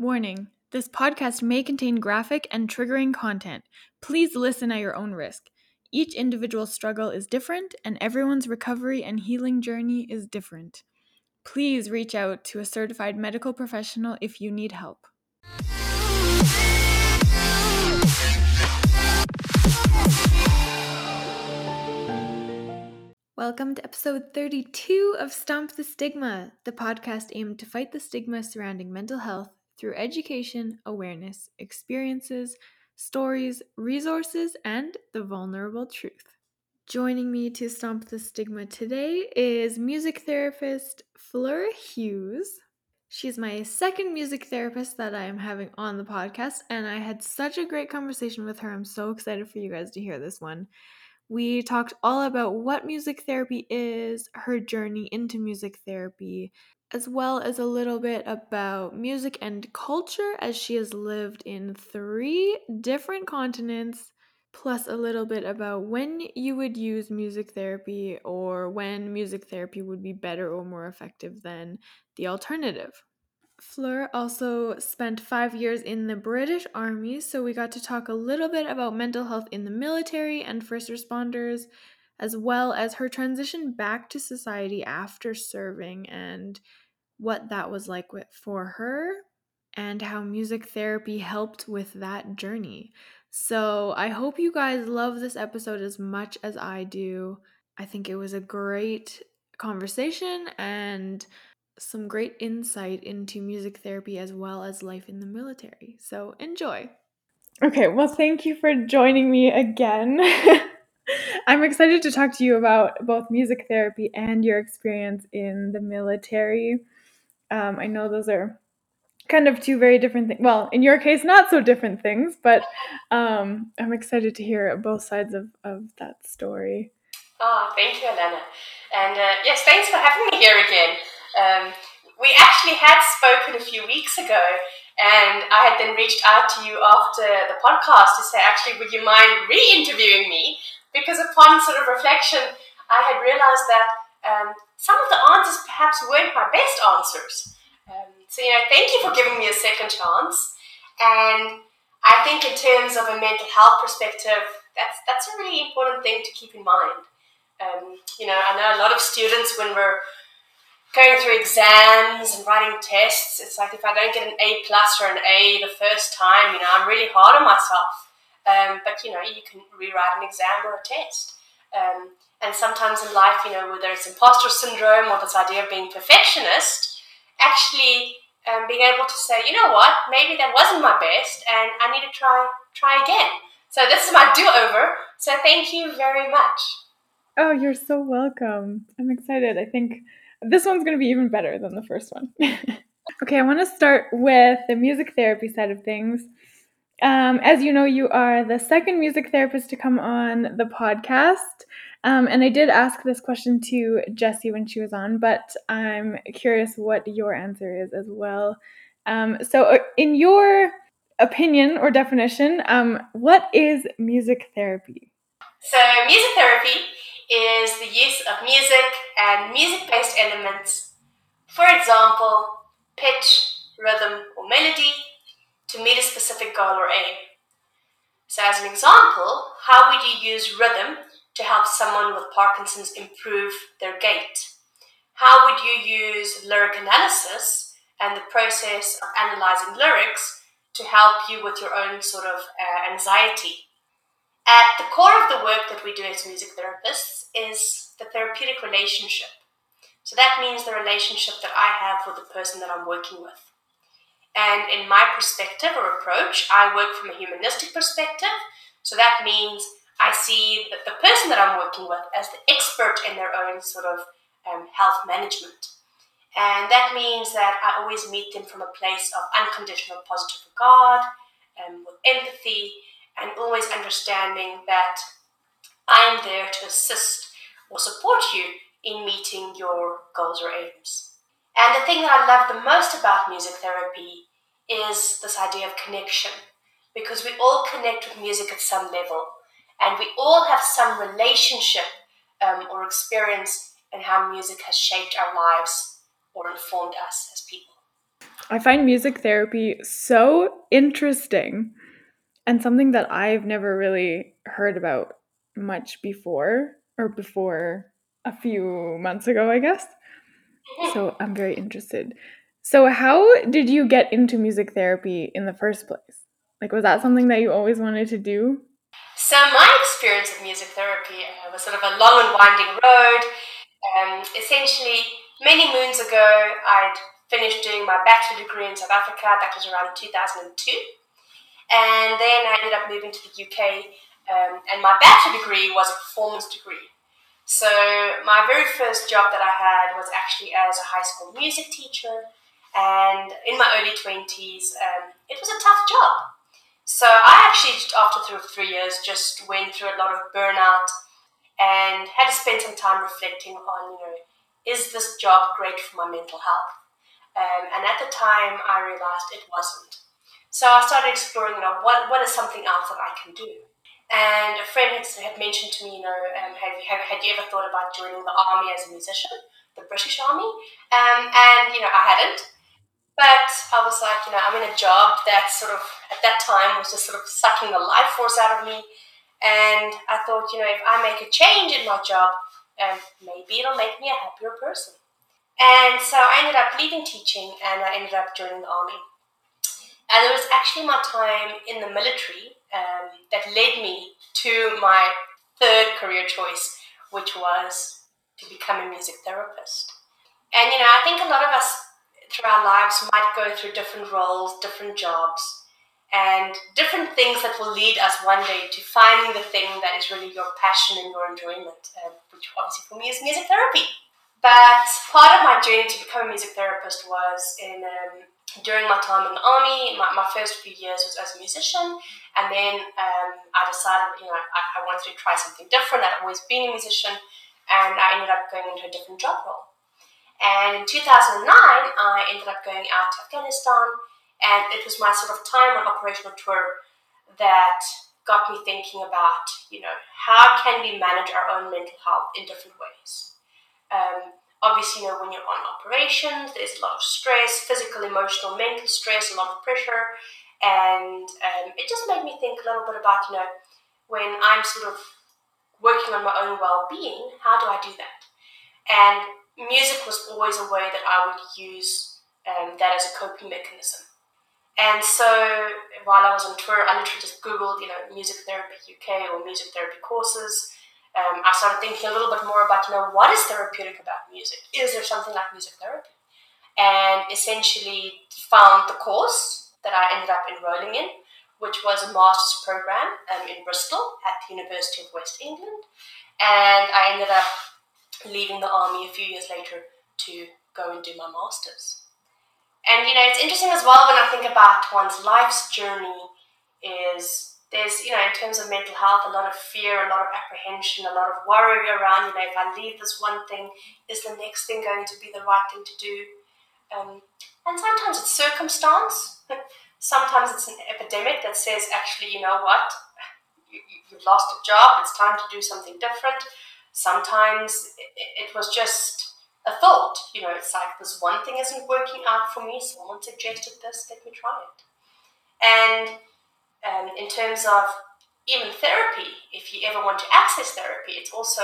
Warning this podcast may contain graphic and triggering content. Please listen at your own risk. Each individual struggle is different, and everyone's recovery and healing journey is different. Please reach out to a certified medical professional if you need help. Welcome to episode 32 of Stomp the Stigma, the podcast aimed to fight the stigma surrounding mental health through education, awareness, experiences, stories, resources, and the vulnerable truth. Joining me to stomp the stigma today is music therapist Fleur Hughes. She's my second music therapist that I am having on the podcast, and I had such a great conversation with her. I'm so excited for you guys to hear this one. We talked all about what music therapy is, her journey into music therapy, as well as a little bit about music and culture as she has lived in three different continents, plus a little bit about when you would use music therapy or when music therapy would be better or more effective than the alternative. Fleur also spent five years in the British Army, so we got to talk a little bit about mental health in the military and first responders, as well as her transition back to society after serving and what that was like for her and how music therapy helped with that journey. So, I hope you guys love this episode as much as I do. I think it was a great conversation and some great insight into music therapy as well as life in the military. So, enjoy. Okay, well, thank you for joining me again. I'm excited to talk to you about both music therapy and your experience in the military. Um, I know those are kind of two very different things. Well, in your case, not so different things, but um, I'm excited to hear both sides of, of that story. Oh, thank you, Alana. And uh, yes, thanks for having me here again. Um, we actually had spoken a few weeks ago, and I had then reached out to you after the podcast to say, actually, would you mind re interviewing me? Because upon sort of reflection, I had realized that um, some of the answers perhaps weren't my best answers. Um, so, you know, thank you for giving me a second chance. And I think, in terms of a mental health perspective, that's, that's a really important thing to keep in mind. Um, you know, I know a lot of students, when we're going through exams and writing tests, it's like if I don't get an A plus or an A the first time, you know, I'm really hard on myself. Um, but you know, you can rewrite an exam or a test. Um, and sometimes in life, you know, whether it's imposter syndrome or this idea of being perfectionist, actually um, being able to say, you know what, maybe that wasn't my best, and I need to try try again. So this is my do over. So thank you very much. Oh, you're so welcome. I'm excited. I think this one's going to be even better than the first one. okay, I want to start with the music therapy side of things. Um, as you know, you are the second music therapist to come on the podcast. Um, and I did ask this question to Jessie when she was on, but I'm curious what your answer is as well. Um, so, uh, in your opinion or definition, um, what is music therapy? So, music therapy is the use of music and music based elements, for example, pitch, rhythm, or melody, to meet a specific goal or aim. So, as an example, how would you use rhythm to help someone with Parkinson's improve their gait? How would you use lyric analysis and the process of analyzing lyrics to help you with your own sort of uh, anxiety? At the core of the work that we do as music therapists is the therapeutic relationship. So that means the relationship that I have with the person that I'm working with. And in my perspective or approach, I work from a humanistic perspective. So that means I see the, the person that I'm working with as the expert in their own sort of um, health management. And that means that I always meet them from a place of unconditional positive regard, um, with empathy, and always understanding that I am there to assist or support you in meeting your goals or aims. And the thing that I love the most about music therapy is this idea of connection, because we all connect with music at some level and we all have some relationship um, or experience in how music has shaped our lives or informed us as people. I find music therapy so interesting and something that I've never really heard about much before or before a few months ago, I guess. So I'm very interested. So, how did you get into music therapy in the first place? Like, was that something that you always wanted to do? So my experience of music therapy uh, was sort of a long and winding road. Um, essentially, many moons ago, I'd finished doing my bachelor degree in South Africa. That was around 2002. And then I ended up moving to the UK, um, and my bachelor degree was a performance degree. So my very first job that I had was actually as a high school music teacher, and in my early 20s, um, it was a tough job. So I actually, after three years, just went through a lot of burnout and had to spend some time reflecting on, you know, is this job great for my mental health? Um, and at the time, I realized it wasn't. So I started exploring, you know, what, what is something else that I can do? And a friend had, had mentioned to me, you know, um, have, you, have, had you ever thought about joining the army as a musician, the British Army? Um, and, you know, I hadn't. But I was like, you know, I'm in a job that sort of, at that time, was just sort of sucking the life force out of me. And I thought, you know, if I make a change in my job, um, maybe it'll make me a happier person. And so I ended up leaving teaching and I ended up joining the army. And it was actually my time in the military um, that led me to my third career choice, which was to become a music therapist. And you know, I think a lot of us through our lives might go through different roles, different jobs, and different things that will lead us one day to finding the thing that is really your passion and your enjoyment, uh, which obviously for me is music therapy. But part of my journey to become a music therapist was in um, during my time in the army, my, my first few years was as a musician, and then um, I decided, you know, I, I, wanted to try something different. I'd always been a musician, and I ended up going into a different job role. And in 2009, I ended up going out to Afghanistan, and it was my sort of time on operational tour that got me thinking about, you know, how can we manage our own mental health in different ways. Um, obviously, you know, when you're on operations, there's a lot of stress, physical, emotional, mental stress, a lot of pressure. And um, it just made me think a little bit about, you know, when I'm sort of working on my own well being, how do I do that? And music was always a way that I would use um, that as a coping mechanism. And so while I was on tour, I literally just Googled, you know, music therapy UK or music therapy courses um, I started thinking a little bit more about, you know, what is therapeutic about music? Is there something like music therapy? And essentially found the course that I ended up enrolling in, which was a master's program um, in Bristol at the University of West England. And I ended up leaving the army a few years later to go and do my master's. And you know, it's interesting as well when I think about one's life's journey is there's, you know, in terms of mental health, a lot of fear, a lot of apprehension, a lot of worry around, you know, if I leave this one thing, is the next thing going to be the right thing to do? Um, and sometimes it's circumstance. sometimes it's an epidemic that says, actually, you know what, you, have lost a job, it's time to do something different. Sometimes it, it was just a thought, you know, it's like this one thing isn't working out for me, someone suggested this, let me try it. And um, in terms of even therapy, if you ever want to access therapy, it's also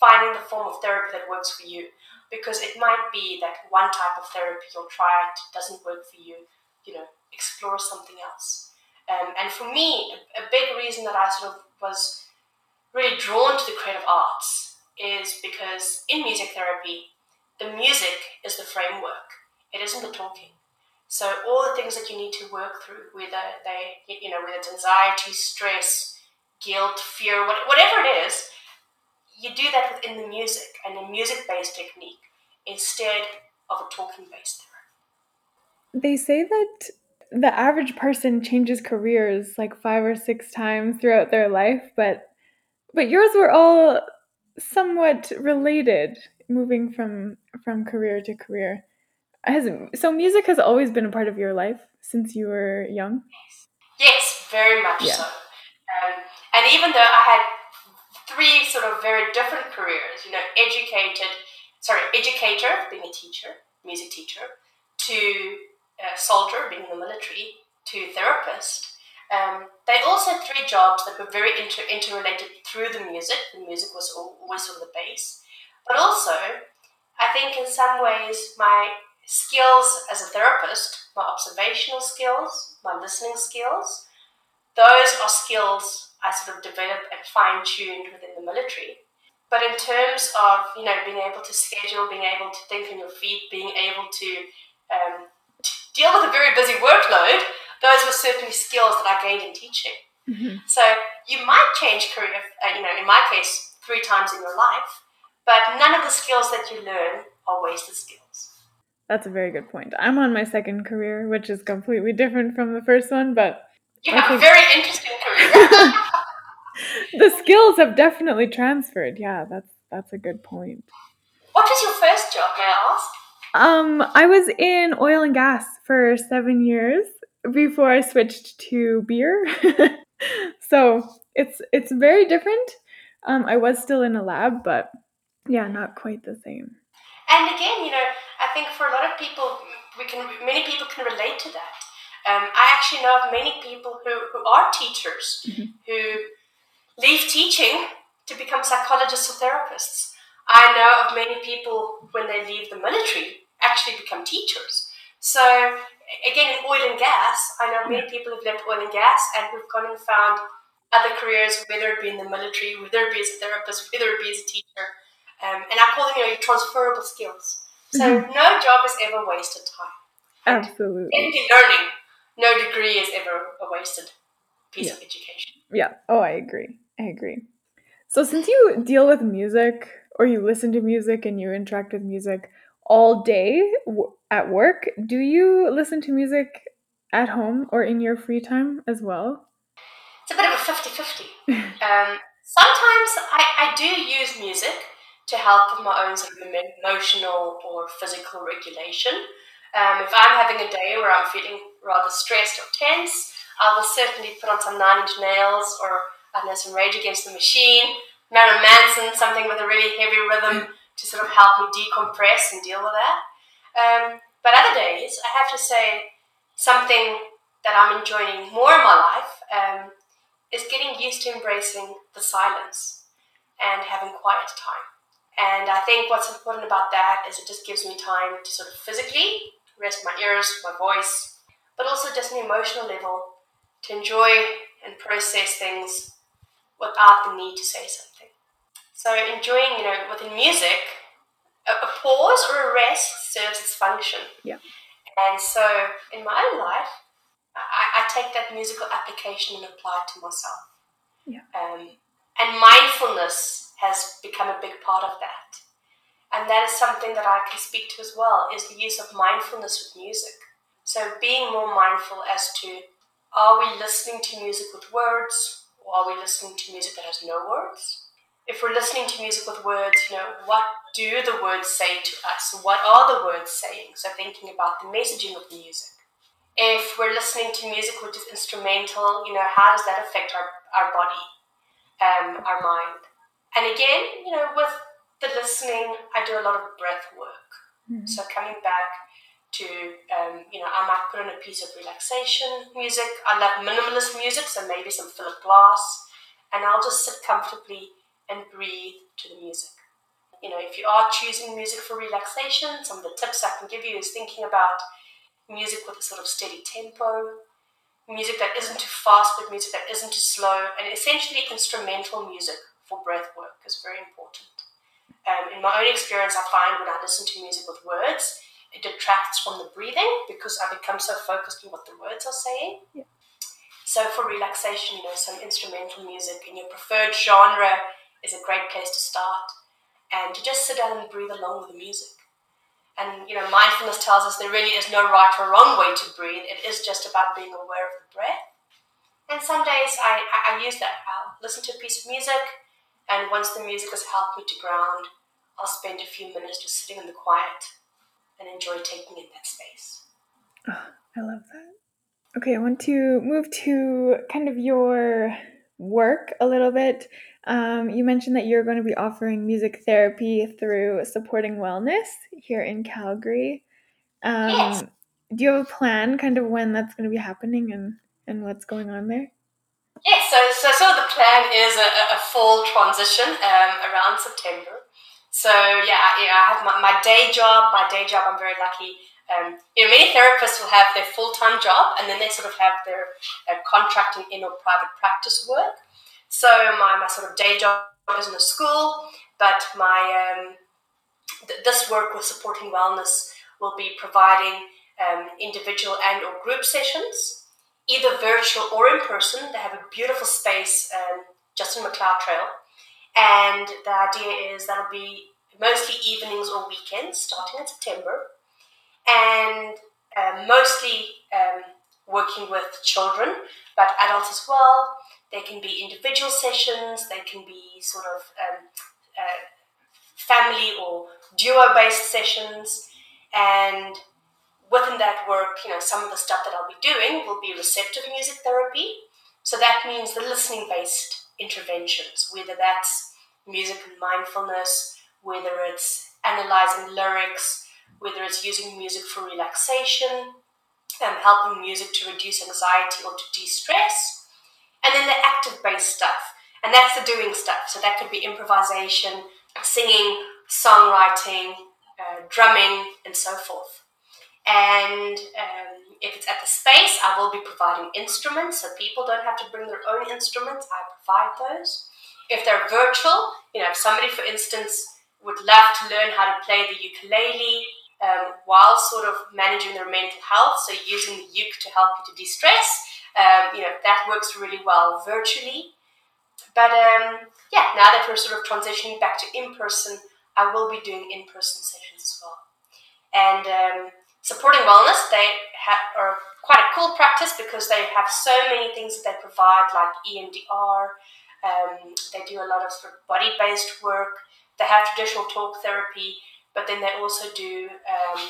finding the form of therapy that works for you. Because it might be that one type of therapy you'll try doesn't work for you, you know, explore something else. Um, and for me, a, a big reason that I sort of was really drawn to the creative arts is because in music therapy, the music is the framework, it isn't the talking. So all the things that you need to work through, whether they, you know, whether it's anxiety, stress, guilt, fear, whatever it is, you do that within the music and a music-based technique instead of a talking-based therapy. They say that the average person changes careers like five or six times throughout their life, but but yours were all somewhat related, moving from from career to career. Has so music has always been a part of your life since you were young. Yes, very much yeah. so. Um, and even though I had three sort of very different careers, you know, educated, sorry, educator, being a teacher, music teacher, to uh, soldier, being in the military, to therapist, um, they also had three jobs that were very inter- interrelated through the music. The music was always on the base. But also, I think in some ways, my skills as a therapist, my observational skills, my listening skills, those are skills I sort of developed and fine tuned within the military. But in terms of you know being able to schedule, being able to think on your feet, being able to um, deal with a very busy workload, those were certainly skills that I gained in teaching. Mm-hmm. So you might change career, uh, you know, in my case, three times in your life, but none of the skills that you learn are wasted skills. That's a very good point. I'm on my second career, which is completely different from the first one, but you have a very interesting career. the skills have definitely transferred. Yeah, that's that's a good point. What was your first job, may I ask? Um, I was in oil and gas for seven years before I switched to beer. so it's it's very different. Um, I was still in a lab, but yeah, not quite the same. And again, you know, I think for a lot of people, we can many people can relate to that. Um, I actually know of many people who, who are teachers mm-hmm. who leave teaching to become psychologists or therapists. I know of many people when they leave the military actually become teachers. So again, in oil and gas, I know many people who've left oil and gas and who've gone and found other careers, whether it be in the military, whether it be as a therapist, whether it be as a teacher. Um, and I call them, you know, transferable skills. So mm-hmm. no job is ever wasted time. And Absolutely. Anything learning, no degree is ever a wasted piece yeah. of education. Yeah. Oh, I agree. I agree. So since you deal with music or you listen to music and you interact with music, all day w- at work, do you listen to music at home or in your free time as well? It's a bit of a 50 50. um, sometimes I, I do use music to help with my own sort of emotional or physical regulation. Um, if I'm having a day where I'm feeling rather stressed or tense, I will certainly put on some Nine Inch Nails or I know some Rage Against the Machine, Marilyn Manson, something with a really heavy rhythm to sort of help me decompress and deal with that. Um, but other days, I have to say, something that I'm enjoying more in my life um, is getting used to embracing the silence and having quiet time. And I think what's important about that is it just gives me time to sort of physically rest my ears, my voice, but also just an emotional level to enjoy and process things without the need to say something. So enjoying, you know, within music, a, a pause or a rest serves its function. Yeah. And so in my own life, I, I take that musical application and apply it to myself. Yeah. Um, and mindfulness has become a big part of that. And that is something that I can speak to as well, is the use of mindfulness with music. So being more mindful as to are we listening to music with words or are we listening to music that has no words? If we're listening to music with words, you know, what do the words say to us? What are the words saying? So thinking about the messaging of the music. If we're listening to music which is instrumental, you know, how does that affect our, our body, um, our mind? And again, you know, with the listening, I do a lot of breath work. Mm-hmm. So coming back to, um, you know, I might put on a piece of relaxation music. I love minimalist music, so maybe some Philip Glass, and I'll just sit comfortably and breathe to the music. You know, if you are choosing music for relaxation, some of the tips I can give you is thinking about music with a sort of steady tempo, music that isn't too fast, but music that isn't too slow, and essentially instrumental music for breath work is very important. Um, in my own experience, I find when I listen to music with words, it detracts from the breathing because I become so focused on what the words are saying. Yeah. So for relaxation, you know, some instrumental music in your preferred genre is a great place to start and to just sit down and breathe along with the music. And you know, mindfulness tells us there really is no right or wrong way to breathe. It is just about being aware of the breath. And some days I, I, I use that. I'll listen to a piece of music, and once the music has helped me to ground, I'll spend a few minutes just sitting in the quiet and enjoy taking in that space. Oh, I love that. Okay, I want to move to kind of your work a little bit. Um, you mentioned that you're going to be offering music therapy through supporting wellness here in Calgary. Um, yes. do you have a plan, kind of when that's going to be happening and and what's going on there? Yes, so, so, so the plan is a, a full transition um, around September. So yeah, know, I have my, my day job. My day job, I'm very lucky. Um, you know, many therapists will have their full time job and then they sort of have their uh, contracting in or private practice work. So my, my sort of day job is in a school, but my um, th- this work with supporting wellness will be providing um, individual and or group sessions either virtual or in person. They have a beautiful space um, just in Macleod Trail. And the idea is that'll be mostly evenings or weekends starting in September. And uh, mostly um, working with children, but adults as well. They can be individual sessions, they can be sort of um, uh, family or duo based sessions. And within that work, you know, some of the stuff that I'll be doing will be receptive music therapy. So that means the listening based interventions, whether that's music and mindfulness, whether it's analyzing lyrics, whether it's using music for relaxation, um, helping music to reduce anxiety or to de stress, and then the active based stuff. And that's the doing stuff. So that could be improvisation, singing, songwriting, uh, drumming, and so forth. And um, if it's at the space, I will be providing instruments, so people don't have to bring their own instruments. I provide those. If they're virtual, you know, if somebody, for instance, would love to learn how to play the ukulele um, while sort of managing their mental health, so using the uke to help you to de-stress, um, you know, that works really well virtually. But um, yeah, now that we're sort of transitioning back to in-person, I will be doing in-person sessions as well. And um, supporting wellness, they are quite a cool practice because they have so many things that they provide, like EMDR. Um, they do a lot of sort of body based work. They have traditional talk therapy, but then they also do um,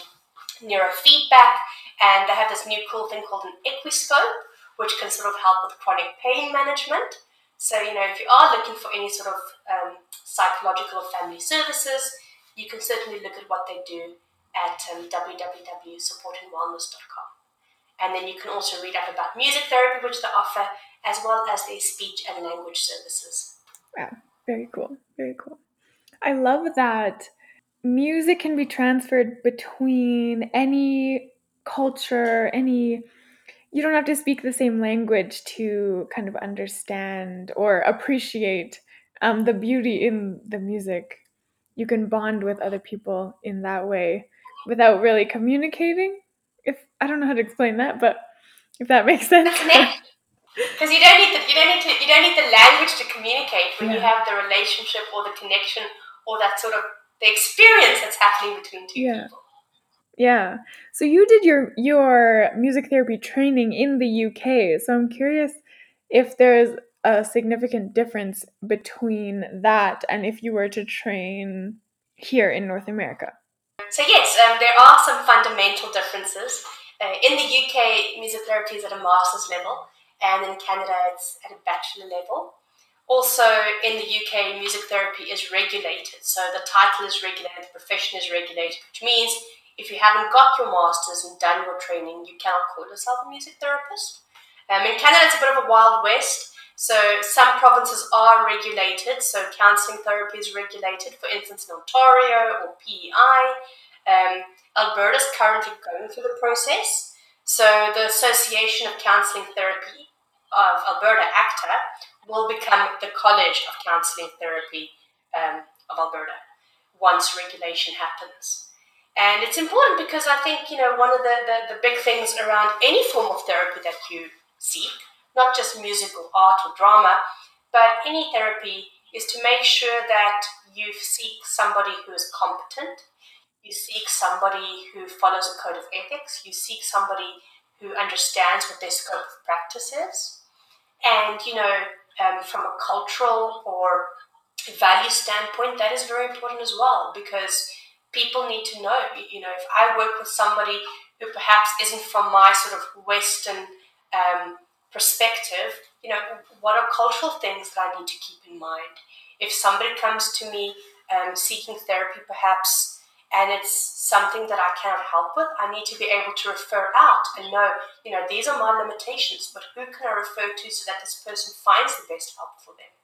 neurofeedback, and they have this new cool thing called an Equiscope, which can sort of help with chronic pain management. So, you know, if you are looking for any sort of um, psychological family services, you can certainly look at what they do at um, www.supportingwellness.com. And then you can also read up about music therapy, which they offer, as well as their speech and language services. Wow, very cool. Very cool. I love that music can be transferred between any culture, any you don't have to speak the same language to kind of understand or appreciate um, the beauty in the music. You can bond with other people in that way without really communicating. If I don't know how to explain that, but if that makes sense. Because you don't need the you don't need to you don't need the language to communicate when yeah. you have the relationship or the connection or that sort of the experience that's happening between two yeah. people. Yeah. So you did your your music therapy training in the UK. So I'm curious if there's a significant difference between that and if you were to train here in North America. So yes, um, there are some fundamental differences. Uh, in the UK, music therapy is at a master's level, and in Canada, it's at a bachelor level. Also, in the UK, music therapy is regulated. So the title is regulated, the profession is regulated, which means if you haven't got your master's and done your training, you cannot call yourself a music therapist. Um, in Canada, it's a bit of a wild west. So some provinces are regulated. So counselling therapy is regulated. For instance, in Ontario or PEI, um, Alberta is currently going through the process. So the Association of Counselling Therapy of Alberta, ACTA, will become the College of Counselling Therapy um, of Alberta once regulation happens. And it's important because I think, you know, one of the, the, the big things around any form of therapy that you seek, not just music or art or drama, but any therapy is to make sure that you seek somebody who is competent, you seek somebody who follows a code of ethics. You seek somebody who understands what their scope of practice is. And, you know, um, from a cultural or value standpoint, that is very important as well because people need to know, you know, if I work with somebody who perhaps isn't from my sort of Western um, perspective, you know, what are cultural things that I need to keep in mind? If somebody comes to me um, seeking therapy, perhaps and it's something that I cannot help with, I need to be able to refer out and know, you know, these are my limitations, but who can I refer to so that this person finds the best help for them?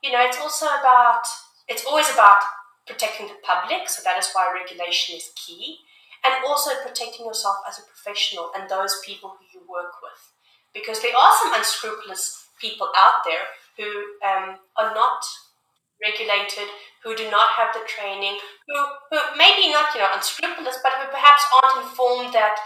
You know, it's also about, it's always about protecting the public, so that is why regulation is key, and also protecting yourself as a professional and those people who you work with. Because there are some unscrupulous people out there who um, are not regulated, who do not have the training, who, who maybe not, you know, unscrupulous, but who perhaps aren't informed that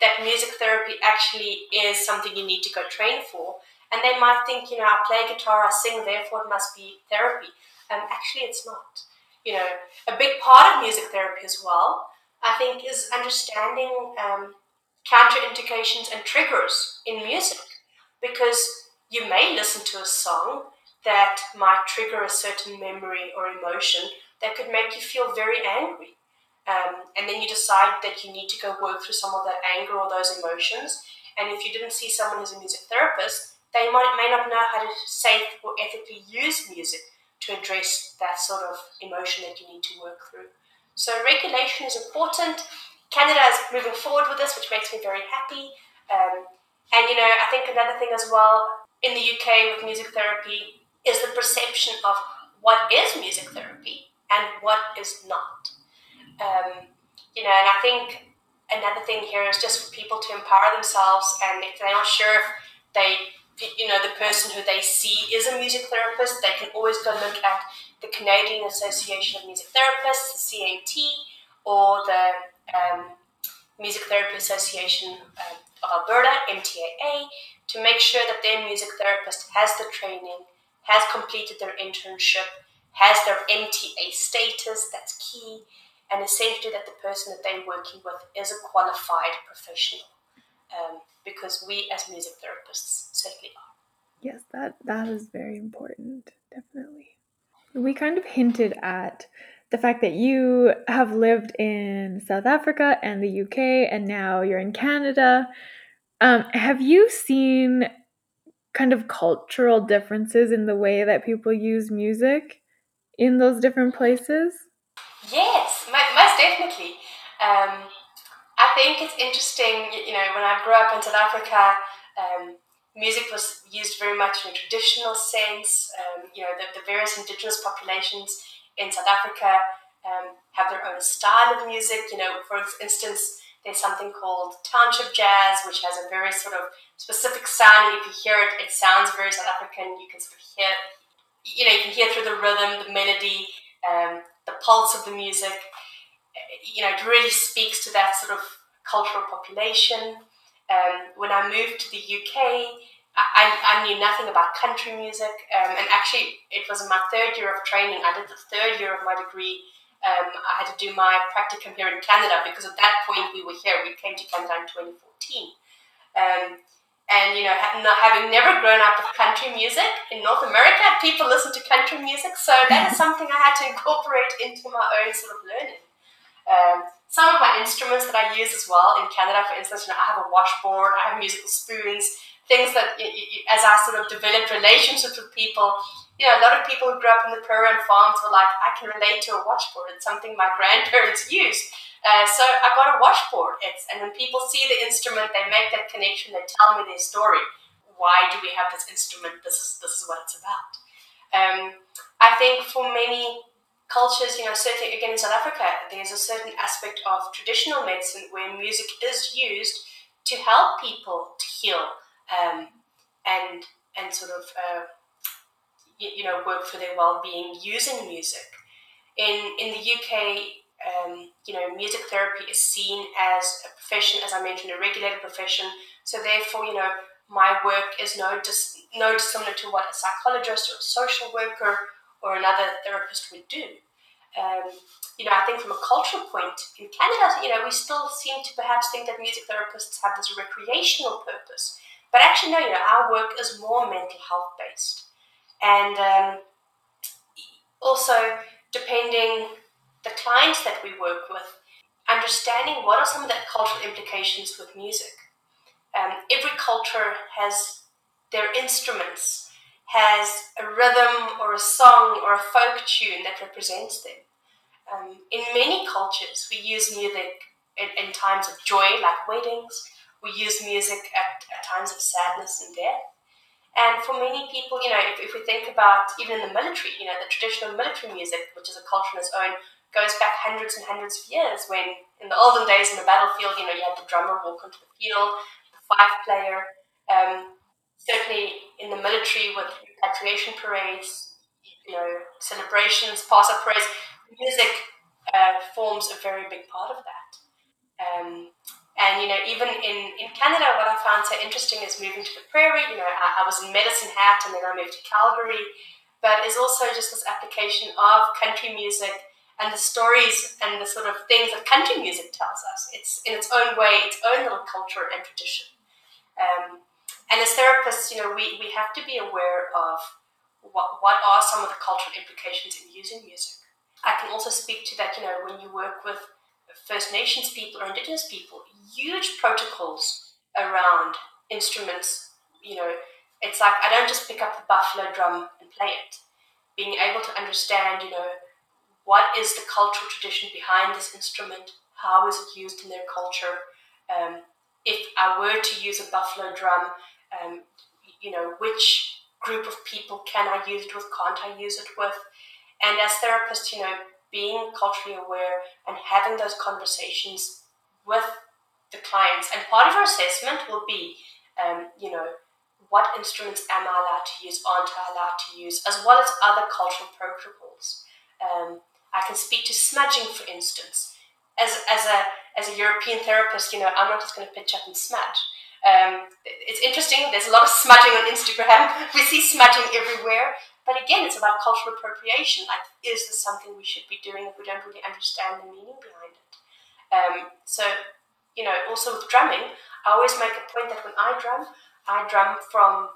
that music therapy actually is something you need to go train for. And they might think, you know, I play guitar, I sing, therefore it must be therapy. And um, actually, it's not. You know, a big part of music therapy as well, I think, is understanding um, counterindications and triggers in music. Because you may listen to a song that might trigger a certain memory or emotion that could make you feel very angry. Um, and then you decide that you need to go work through some of that anger or those emotions. And if you didn't see someone who's a music therapist, they might may not know how to safe or ethically use music to address that sort of emotion that you need to work through. So regulation is important. Canada is moving forward with this, which makes me very happy. Um, and you know, I think another thing as well in the UK with music therapy, is the perception of what is music therapy and what is not. Um, you know, and I think another thing here is just for people to empower themselves, and if they're not sure if they, you know, the person who they see is a music therapist, they can always go look at the Canadian Association of Music Therapists, the CAT, or the um, Music Therapy Association um, of Alberta, MTAA, to make sure that their music therapist has the training has completed their internship, has their MTA status, that's key, and essentially that the person that they're working with is a qualified professional. Um, because we as music therapists certainly are. Yes, that that is very important, definitely. We kind of hinted at the fact that you have lived in South Africa and the UK and now you're in Canada. Um, have you seen kind of cultural differences in the way that people use music in those different places? Yes, most definitely. Um, think it's interesting, you know, when I grew up in South Africa, um, music was used very much in a traditional sense. Um, you know, the, the, various indigenous populations in South Africa um, have their own style of music. You know, for instance, there's something called township jazz, which has a very sort of specific sound. And if you hear it, it sounds very South African. You can sort of hear, you know, you can hear through the rhythm, the melody, um, the pulse of the music. You know, it really speaks to that sort of cultural population. Um, when I moved to the UK, I, I, knew nothing about country music, um, and actually, it was my third year of training. I did the third year of my degree um, I had to do my practicum here in Canada because at that point we were here. We came to Canada in 2014. Um, and you know, having never grown up with country music in North America, people listen to country music, so that is something I had to incorporate into my own sort of learning. Some of my instruments that I use as well in Canada, for instance, you know, I have a washboard, I have musical spoons, things that you, you, as I sort of developed relationships with people, you know, a lot of people who grew up in the prairie and farms were like, I can relate to a washboard. It's something my grandparents used. Uh, so I got a washboard. It's, and when people see the instrument, they make that connection. They tell me their story. Why do we have this instrument? This is this is what it's about. Um, I think for many cultures, you know, certainly again in South Africa, there's a certain aspect of traditional medicine where music is used to help people to heal um, and and sort of uh, you know work for their well-being using music. In in the UK, um, you know, music therapy is seen as a profession, as I mentioned, a regulated profession. So therefore, you know, my work is no dis- no dissimilar to what a psychologist or a social worker or another therapist would do. Um, you know, I think from a cultural point in Canada, you know, we still seem to perhaps think that music therapists have this recreational purpose. But actually, no, you know, our work is more mental health based. And um, also, depending the clients that we work with, understanding what are some of the cultural implications with music. Um, every culture has their instruments, has a rhythm or a song or a folk tune that represents them. Um, in many cultures, we use music in, in, times of joy, like weddings. We use music at, at times of sadness and death. And for many people, you know, if, if we think about even in the military, you know, the traditional military music, which is a culture on its own, goes back hundreds and hundreds of years when in the olden days in the battlefield, you know, you had the drummer walk onto the field, the fife player. Um, certainly in the military with repatriation parades, you know, celebrations, pass-out parades, music uh, forms a very big part of that. Um, and you know, even in, in Canada, what I found so interesting is moving to the prairie. You know, I, I was in Medicine Hat, and then I moved to Calgary. But it's also just this application of country music and the stories and the sort of things that country music tells us. It's in its own way, its own little culture and tradition. Um, and as therapists, you know, we, we have to be aware of what, what are some of the cultural implications in using music. I can also speak to that, you know, when you work with First Nations people or Indigenous people, huge protocols around instruments. You know, it's like I don't just pick up the buffalo drum and play it. Being able to understand, you know, what is the cultural tradition behind this instrument? How is it used in their culture? Um, if I were to use a buffalo drum, um, you know, which group of people can I use it with? Can't I use it with? And as therapists, you know, being culturally aware and having those conversations with the clients. And part of our assessment will be, um, you know, what instruments am I allowed to use, aren't I allowed to use, as well as other cultural protocols. Um, I can speak to smudging, for instance. As, as, a, as a European therapist, you know, I'm not just going to pitch up and smudge. Um, it's interesting, there's a lot of smudging on Instagram. We see smudging everywhere. But again, it's about cultural appropriation. Like, is this something we should be doing if we don't really understand the meaning behind it? Um, so, you know, also with drumming, I always make a point that when I drum, I drum from,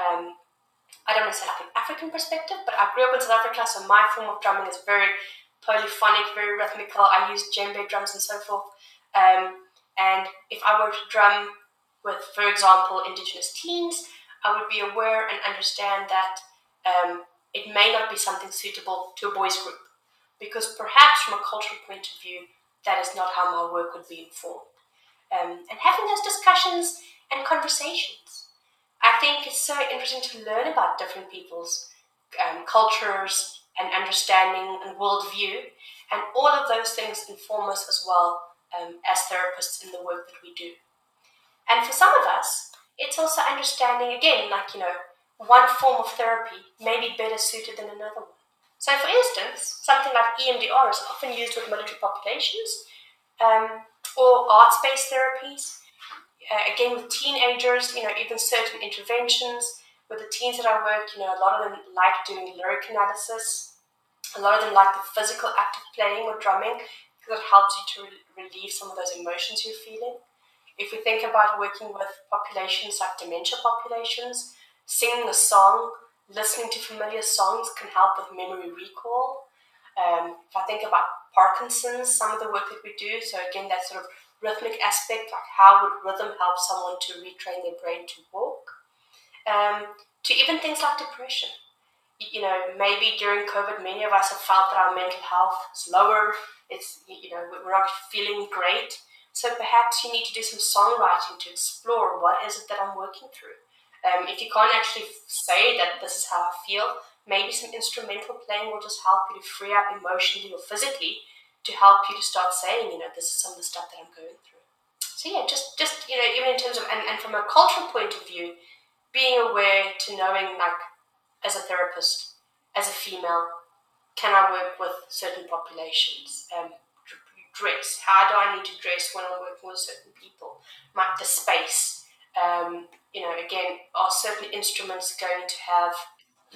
um, I don't want to say like an African perspective, but I grew up in South Africa, so my form of drumming is very polyphonic, very rhythmical. I use djembe drums and so forth. Um, and if I were to drum with, for example, Indigenous teens, I would be aware and understand that um, it may not be something suitable to a boys group because perhaps from a cultural point of view, that is not how my work would be informed. Um, and having those discussions and conversations. I think it's so interesting to learn about different people's um, cultures and understanding and worldview, and all of those things inform us as well um, as therapists in the work that we do. And for some of us, it's also understanding again, like you know, one form of therapy may be better suited than another one. So, for instance, something like EMDR is often used with military populations um, or arts based therapies. Uh, again, with teenagers, you know, even certain interventions. With the teens that I work, you know, a lot of them like doing lyric analysis. A lot of them like the physical act of playing or drumming because it helps you to re- relieve some of those emotions you're feeling. If we think about working with populations like dementia populations, singing a song, listening to familiar songs can help with memory recall. Um, if I think about Parkinson's, some of the work that we do, so again, that sort of rhythmic aspect, like how would rhythm help someone to retrain their brain to walk? Um, to even things like depression. You know, maybe during COVID, many of us have felt that our mental health is lower. It's you know we're not feeling great. So perhaps you need to do some songwriting to explore what is it that I'm working through. Um, if you can't actually say that this is how I feel, maybe some instrumental playing will just help you to free up emotionally or physically to help you to start saying, you know, this is some of the stuff that I'm going through. So yeah, just just you know, even in terms of and, and from a cultural point of view, being aware to knowing like as a therapist, as a female, can I work with certain populations? Um, dress. How do I need to dress when I'm working with certain people? Like the space. Um, you know, again, are certain instruments going to have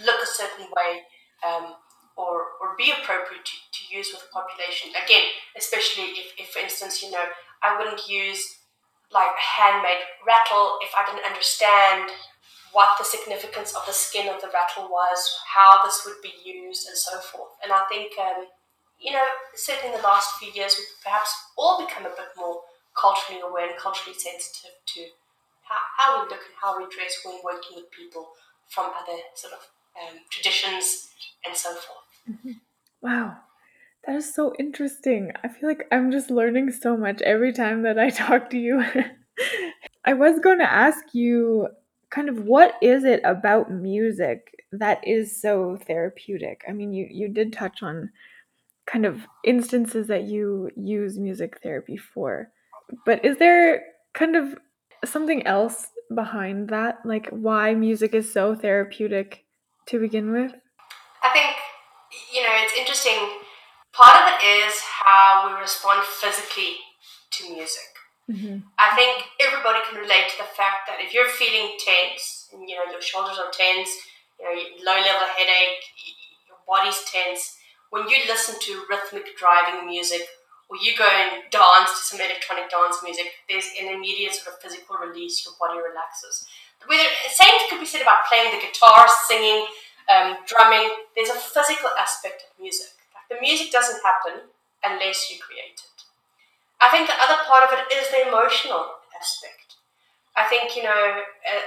look a certain way um, or, or be appropriate to, to use with the population? Again, especially if, if, for instance, you know, I wouldn't use like a handmade rattle if I didn't understand what the significance of the skin of the rattle was, how this would be used, and so forth. And I think, um, you know, certainly in the last few years, we've perhaps all become a bit more culturally aware and culturally sensitive to how, how we look and how we dress when working with people from other sort of um, traditions and so forth. Mm-hmm. Wow, That is so interesting. I feel like I'm just learning so much every time that I talk to you. I was going to ask you kind of what is it about music that is so therapeutic? I mean, you you did touch on kind of instances that you use music therapy for. But is there kind of something else behind that? Like why music is so therapeutic to begin with? I think, you know, it's interesting. Part of it is how we respond physically to music. Mm-hmm. I think everybody can relate to the fact that if you're feeling tense, and, you know, your shoulders are tense, you know, low level headache, your body's tense, when you listen to rhythmic driving music or you go and dance to some electronic dance music, there's an immediate sort of physical release, your body relaxes. Whether same could be said about playing the guitar, singing, um, drumming. There's a physical aspect of music. Like the music doesn't happen unless you create it. I think the other part of it is the emotional aspect. I think you know uh,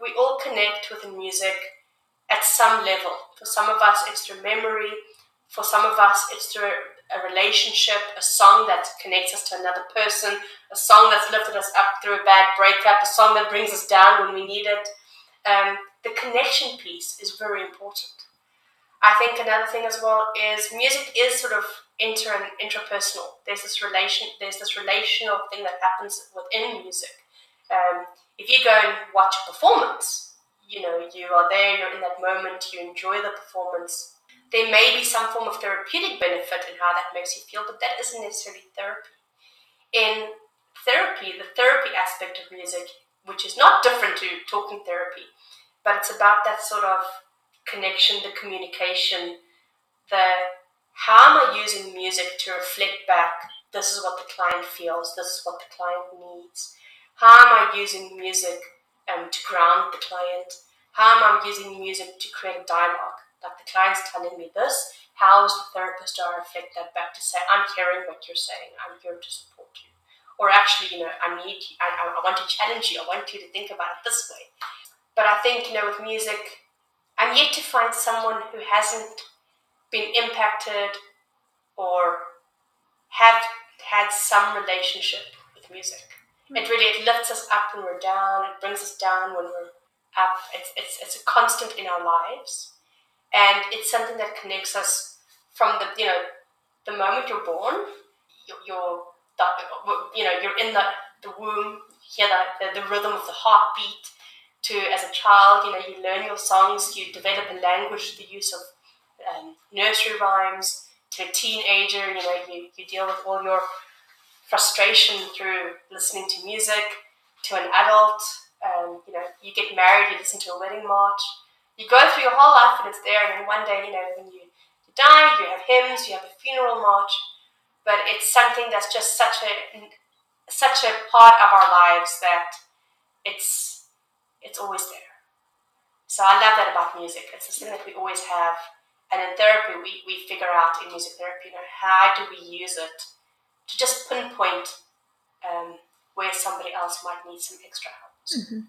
we all connect with music at some level. For some of us, it's through memory. For some of us, it's through a relationship, a song that connects us to another person, a song that's lifted us up through a bad breakup, a song that brings us down when we need it. Um, the connection piece is very important. I think another thing as well is music is sort of inter and intrapersonal. There's this relation, there's this relational thing that happens within music. Um, if you go and watch a performance, you know you are there, you're in that moment, you enjoy the performance there may be some form of therapeutic benefit in how that makes you feel, but that isn't necessarily therapy. In therapy, the therapy aspect of music, which is not different to talking therapy, but it's about that sort of connection, the communication, the how am I using music to reflect back this is what the client feels, this is what the client needs. How am I using music um, to ground the client? How am I using music to create dialogue? Like the client's telling me this, how is the therapist to reflect that back to say, I'm hearing what you're saying, I'm here to support you. Or actually, you know, I need, I, I want to challenge you, I want you to think about it this way. But I think, you know, with music, I'm yet to find someone who hasn't been impacted or have had some relationship with music. Mm-hmm. It really it lifts us up when we're down. It brings us down when we're up. It's, it's, it's a constant in our lives and it's something that connects us from the you know the moment you're born you're, you're you know you're in the, the womb hear the, the, the rhythm of the heartbeat to as a child you know you learn your songs you develop a language the use of um, nursery rhymes. To a teenager you know you, you deal with all your frustration through listening to music. To an adult um, you know you get married you listen to a wedding march you go through your whole life and it's there, and then one day, you know, when you, die, you have hymns, you have a funeral march, but it's something that's just such a such a part of our lives that it's it's always there. So I love that about music. It's a thing that we always have. And in therapy, we, we figure out in music therapy, you know, how do we use it to just pinpoint um, where somebody else might need some extra help. Mm-hmm.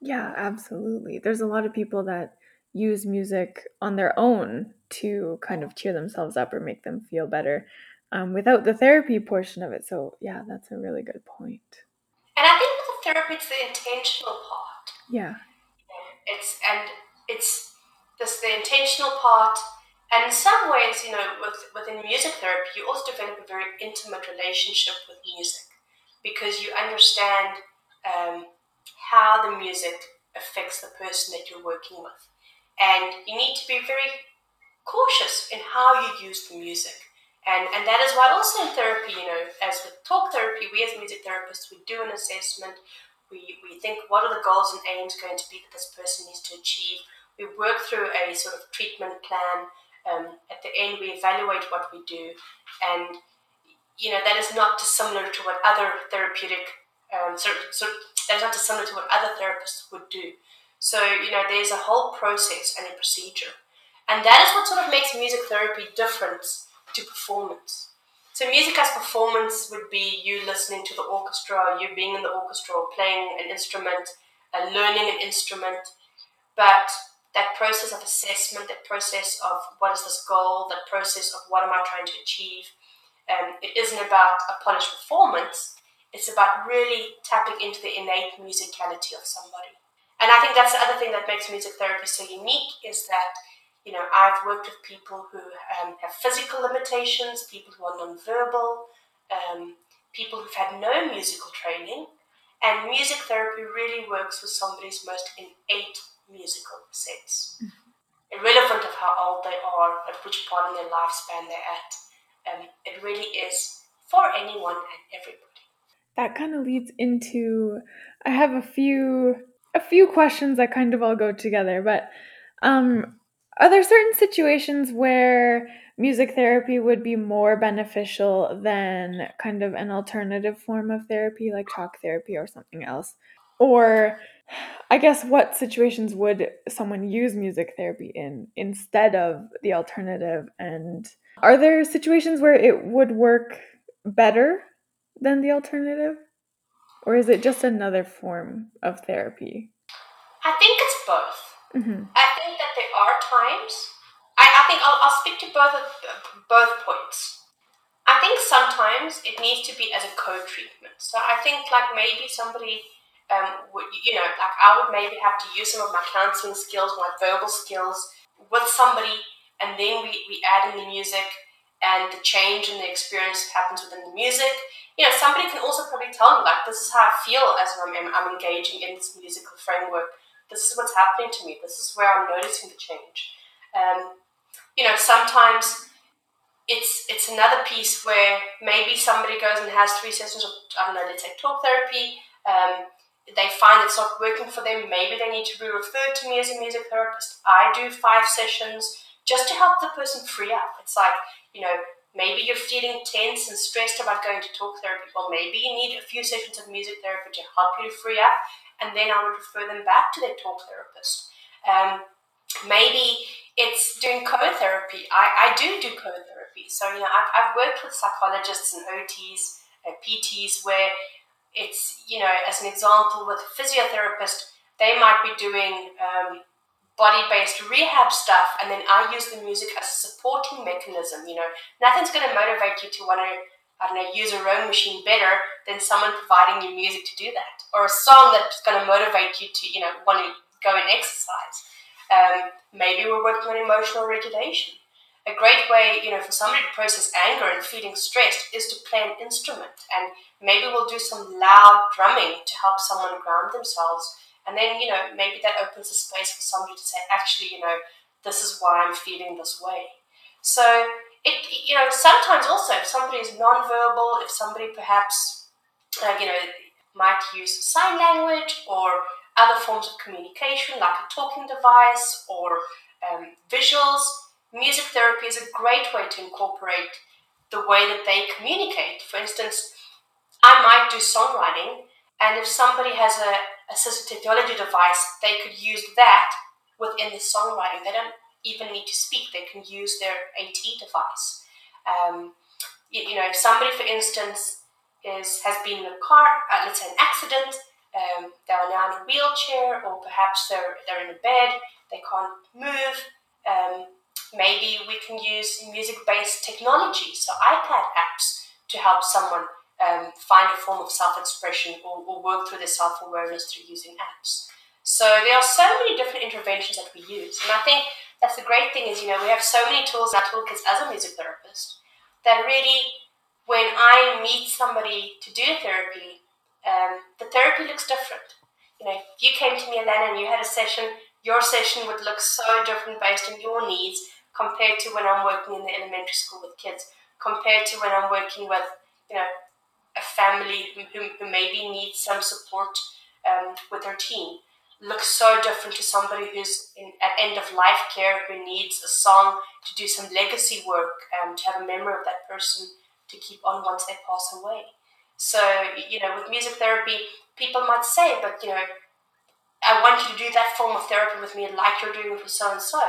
Yeah, absolutely. There's a lot of people that use music on their own to kind of cheer themselves up or make them feel better um, without the therapy portion of it. So, yeah, that's a really good point. And I think with the therapy, it's the intentional part. Yeah. It's and it's this the intentional part. And in some ways, you know, with, within music therapy, you also develop a very intimate relationship with music because you understand um, how the music affects the person that you're working with. And you need to be very cautious in how you use the music. And, and that is why also in therapy, you know, as with talk therapy, we as music therapists, we do an assessment. We, we think what are the goals and aims going to be that this person needs to achieve. We work through a sort of treatment plan. Um, at the end, we evaluate what we do. And, you know, that is not dissimilar to what other therapeutic um, sort, sort, that is not dissimilar to what other therapists would do. So, you know, there's a whole process and a procedure. And that is what sort of makes music therapy different to performance. So, music as performance would be you listening to the orchestra, you being in the orchestra, playing an instrument, and learning an instrument. But that process of assessment, that process of what is this goal, that process of what am I trying to achieve. Um, it isn't about a polished performance, it's about really tapping into the innate musicality of somebody. And I think that's the other thing that makes music therapy so unique is that, you know, I've worked with people who um, have physical limitations, people who are nonverbal, um, people who've had no musical training, and music therapy really works with somebody's most innate musical sense. Mm-hmm. Irrelevant of how old they are, at which part in their lifespan they're at. Um, it really is for anyone and everybody. That kind of leads into I have a few a few questions that kind of all go together, but um, are there certain situations where music therapy would be more beneficial than kind of an alternative form of therapy like talk therapy or something else? Or I guess what situations would someone use music therapy in instead of the alternative? And are there situations where it would work better than the alternative? Or is it just another form of therapy? I think it's both. Mm-hmm. I think that there are times I, I think I'll, I'll speak to both of, both points. I think sometimes it needs to be as a co-treatment. So I think like maybe somebody um, would, you know, like I would maybe have to use some of my counseling skills, my verbal skills with somebody, and then we, we add in the music and the change in the experience that happens within the music. You know, somebody can also probably tell me like this is how I feel as I'm, I'm engaging in this musical framework. This is what's happening to me. This is where I'm noticing the change. Um, you know, sometimes it's it's another piece where maybe somebody goes and has three sessions of I don't know, let's say talk therapy. Um, they find it's not working for them. Maybe they need to be referred to me as a music therapist. I do five sessions just to help the person free up. It's like you know maybe you're feeling tense and stressed about going to talk therapy. Well, maybe you need a few sessions of music therapy to help you to free up, and then I would refer them back to their talk therapist. Um, maybe it's doing co-therapy. I, I do do co-therapy. So, you know, I've, I've worked with psychologists and OTs and PTs where it's, you know, as an example with a physiotherapist, they might be doing um, body-based rehab stuff and then I use the music as a supporting mechanism. You know, nothing's going to motivate you to want to I don't know, use a rowing machine better than someone providing you music to do that, or a song that's going to motivate you to, you know, want to go and exercise. Um, maybe we're working on emotional regulation. A great way, you know, for somebody to process anger and feeling stressed is to play an instrument, and maybe we'll do some loud drumming to help someone ground themselves. And then, you know, maybe that opens a space for somebody to say, actually, you know, this is why I'm feeling this way. So, it, you know, sometimes also if somebody is nonverbal, if somebody perhaps, uh, you know, might use sign language or other forms of communication like a talking device or um, visuals. Music therapy is a great way to incorporate the way that they communicate. For instance, I might do songwriting, and if somebody has a assistive technology device, they could use that within the songwriting. They don't even need to speak; they can use their AT device. Um, you, you, know, if somebody, for instance, is has been in a car, uh, let's say an accident, um, they are now in a wheelchair, or perhaps they're, they're in a bed, they can't move. Um, maybe we can use music based technology, so iPad apps, to help someone um, find a form of self expression or, or, work through their self awareness through using apps. So there are so many different interventions that we use, and I think that's the great thing is you know we have so many tools in our toolkits as a music therapist that really when I meet somebody to do therapy, um, the therapy looks different. You know, if you came to me, Alana, and you had a session, your session would look so different based on your needs compared to when I'm working in the elementary school with kids, compared to when I'm working with, you know, a family who, who, maybe needs some support um, with their teen. Looks so different to somebody who's in, at end of life care who needs a song to do some legacy work, um, to have a memory of that person to keep on once they pass away. So, you know, with music therapy, people might say, but, you know, I want you to do that form of therapy with me like you're doing with so and so.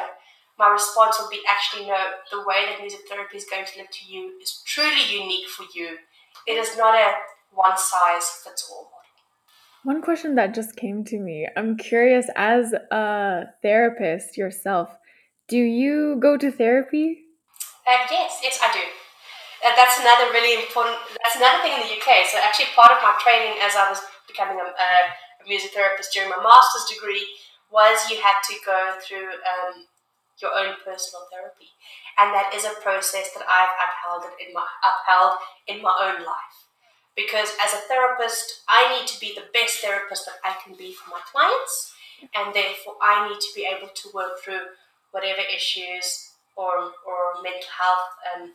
My response will be actually, no, the way that music therapy is going to look to you is truly unique for you. It is not a one size fits all model. One question that just came to me I'm curious, as a therapist yourself, do you go to therapy? Uh, yes, yes, I do. Uh, that's another really important. That's another thing in the UK. So actually, part of my training as I was becoming a, a music therapist during my master's degree was you had to go through um, your own personal therapy, and that is a process that I've upheld in my upheld in my own life. Because as a therapist, I need to be the best therapist that I can be for my clients, and therefore I need to be able to work through whatever issues or or mental health um,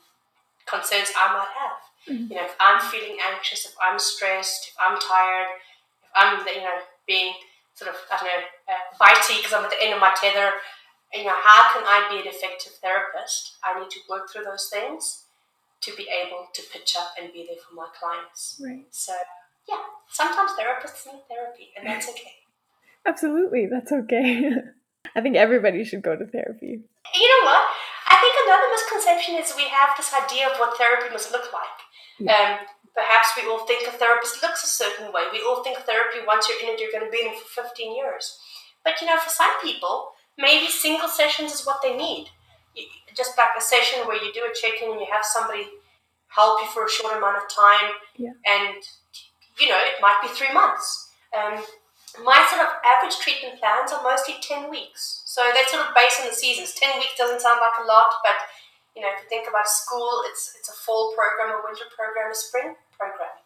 concerns I might have. Mm-hmm. You know, if I'm feeling anxious, if I'm stressed, if I'm tired, if I'm you know being sort of I don't know uh, bitey because I'm at the end of my tether. You know, how can I be an effective therapist? I need to work through those things to be able to pitch up and be there for my clients. Right. So yeah, sometimes therapists need therapy, and that's okay. Absolutely, that's okay. I think everybody should go to therapy. You know what? I think another misconception is we have this idea of what therapy must look like. Yeah. Um, perhaps we all think a therapist looks a certain way. We all think therapy, once you're in it, you're going to be in it for 15 years. But you know, for some people, maybe single sessions is what they need. You, just like a session where you do a check in and you have somebody help you for a short amount of time, yeah. and you know, it might be three months. Um, my sort of average treatment plans are mostly 10 weeks. So they're sort of based on the seasons. 10 weeks doesn't sound like a lot, but you know, if you think about school, it's it's a fall program, a winter program, a spring program.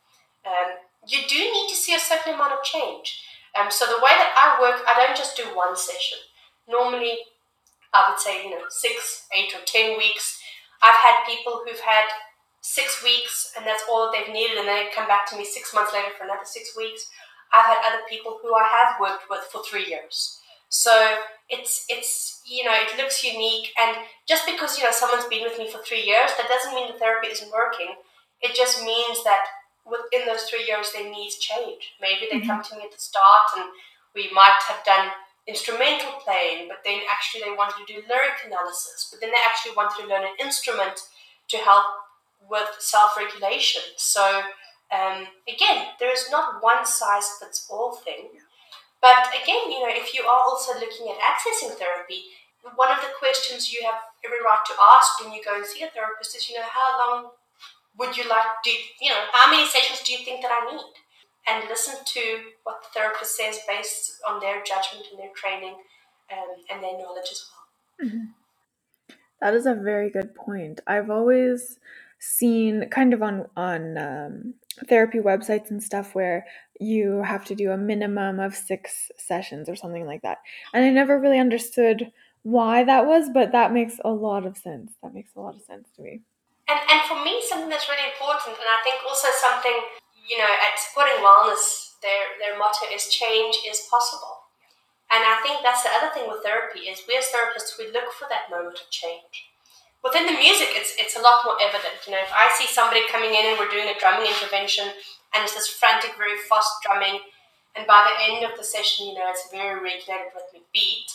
Um, you do need to see a certain amount of change. Um, so the way that I work, I don't just do one session. Normally, I would say you know six, eight, or ten weeks. I've had people who've had six weeks, and that's all that they've needed, and then they come back to me six months later for another six weeks. I've had other people who I have worked with for three years. So it's it's you know it looks unique, and just because you know someone's been with me for three years, that doesn't mean the therapy isn't working. It just means that within those three years, their needs change. Maybe they mm-hmm. come to me at the start, and we might have done instrumental playing, but then actually they wanted to do lyric analysis, but then they actually wanted to learn an instrument to help with self-regulation. So um, again, there is not one size fits all thing. But again, you know, if you are also looking at accessing therapy, one of the questions you have every right to ask when you go and see a therapist is, you know, how long would you like to, you know, how many sessions do you think that I need? And listen to what the therapist says based on their judgment and their training um, and their knowledge as well. Mm-hmm. That is a very good point. I've always seen kind of on on um, therapy websites and stuff where you have to do a minimum of six sessions or something like that, and I never really understood why that was, but that makes a lot of sense. That makes a lot of sense to me. And and for me, something that's really important, and I think also something you know at Supporting Wellness, their their motto is change is possible. And I think that's the other thing with therapy is we as therapists we look for that moment of change within the music, it's it's a lot more evident. You know, if I see somebody coming in and we're doing a drumming intervention, and it's this frantic, very fast drumming, and by the end of the session, you know, it's a very regulated rhythmic beat.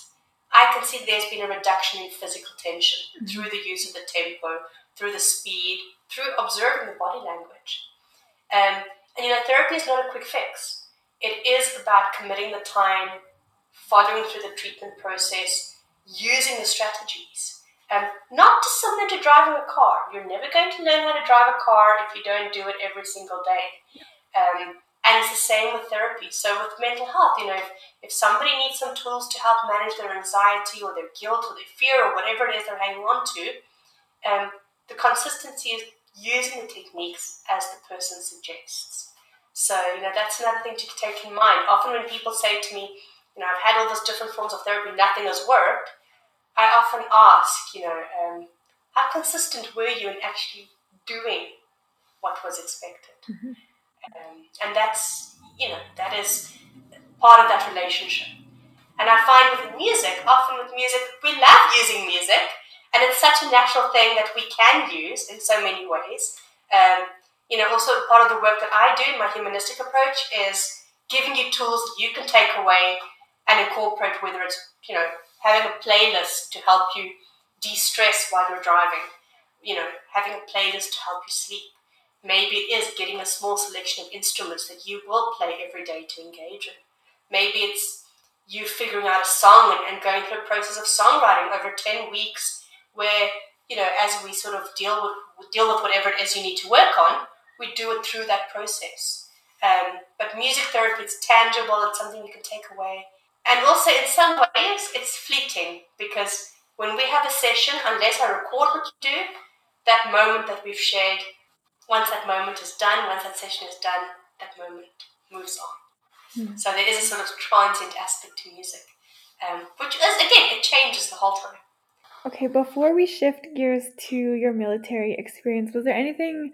I can see there's been a reduction in physical tension through the use of the tempo, through the speed, through observing the body language. Um, and you know, therapy is not a quick fix. It is about committing the time, following through the treatment process, using the strategies um, not dissimilar to driving a car. You're never going to learn how to drive a car if you don't do it every single day. Um, and it's the same with therapy. So with mental health, you know, if, if somebody needs some tools to help manage their anxiety or their guilt or their fear or whatever it is they're hanging on to, um, the consistency is using the techniques as the person suggests. So, you know, that's another thing to take in mind. Often when people say to me, you know, I've had all these different forms of therapy, nothing has worked, I often ask, you know, um, how consistent were you in actually doing what was expected? Mm-hmm. Um, and that's, you know, that is part of that relationship. And I find with music, often with music, we love using music, and it's such a natural thing that we can use in so many ways. Um, you know, also part of the work that I do, my humanistic approach, is giving you tools that you can take away and incorporate, whether it's, you know, having a playlist to help you de-stress while you're driving, you know, having a playlist to help you sleep, Maybe it is getting a small selection of instruments that you will play every day to engage in. Maybe it's you figuring out a song and, and going through a process of songwriting over 10 weeks where, you know, as we sort of deal with, deal with whatever it is you need to work on, we do it through that process. Um, but music therapy, it's tangible, it's something you can take away. And also, in some ways, it's fleeting because when we have a session, unless I record what you do, that moment that we've shared, once that moment is done, once that session is done, that moment moves on. Mm. So there is a sort of transient aspect to music, um, which is, again, it changes the whole time. Okay, before we shift gears to your military experience, was there anything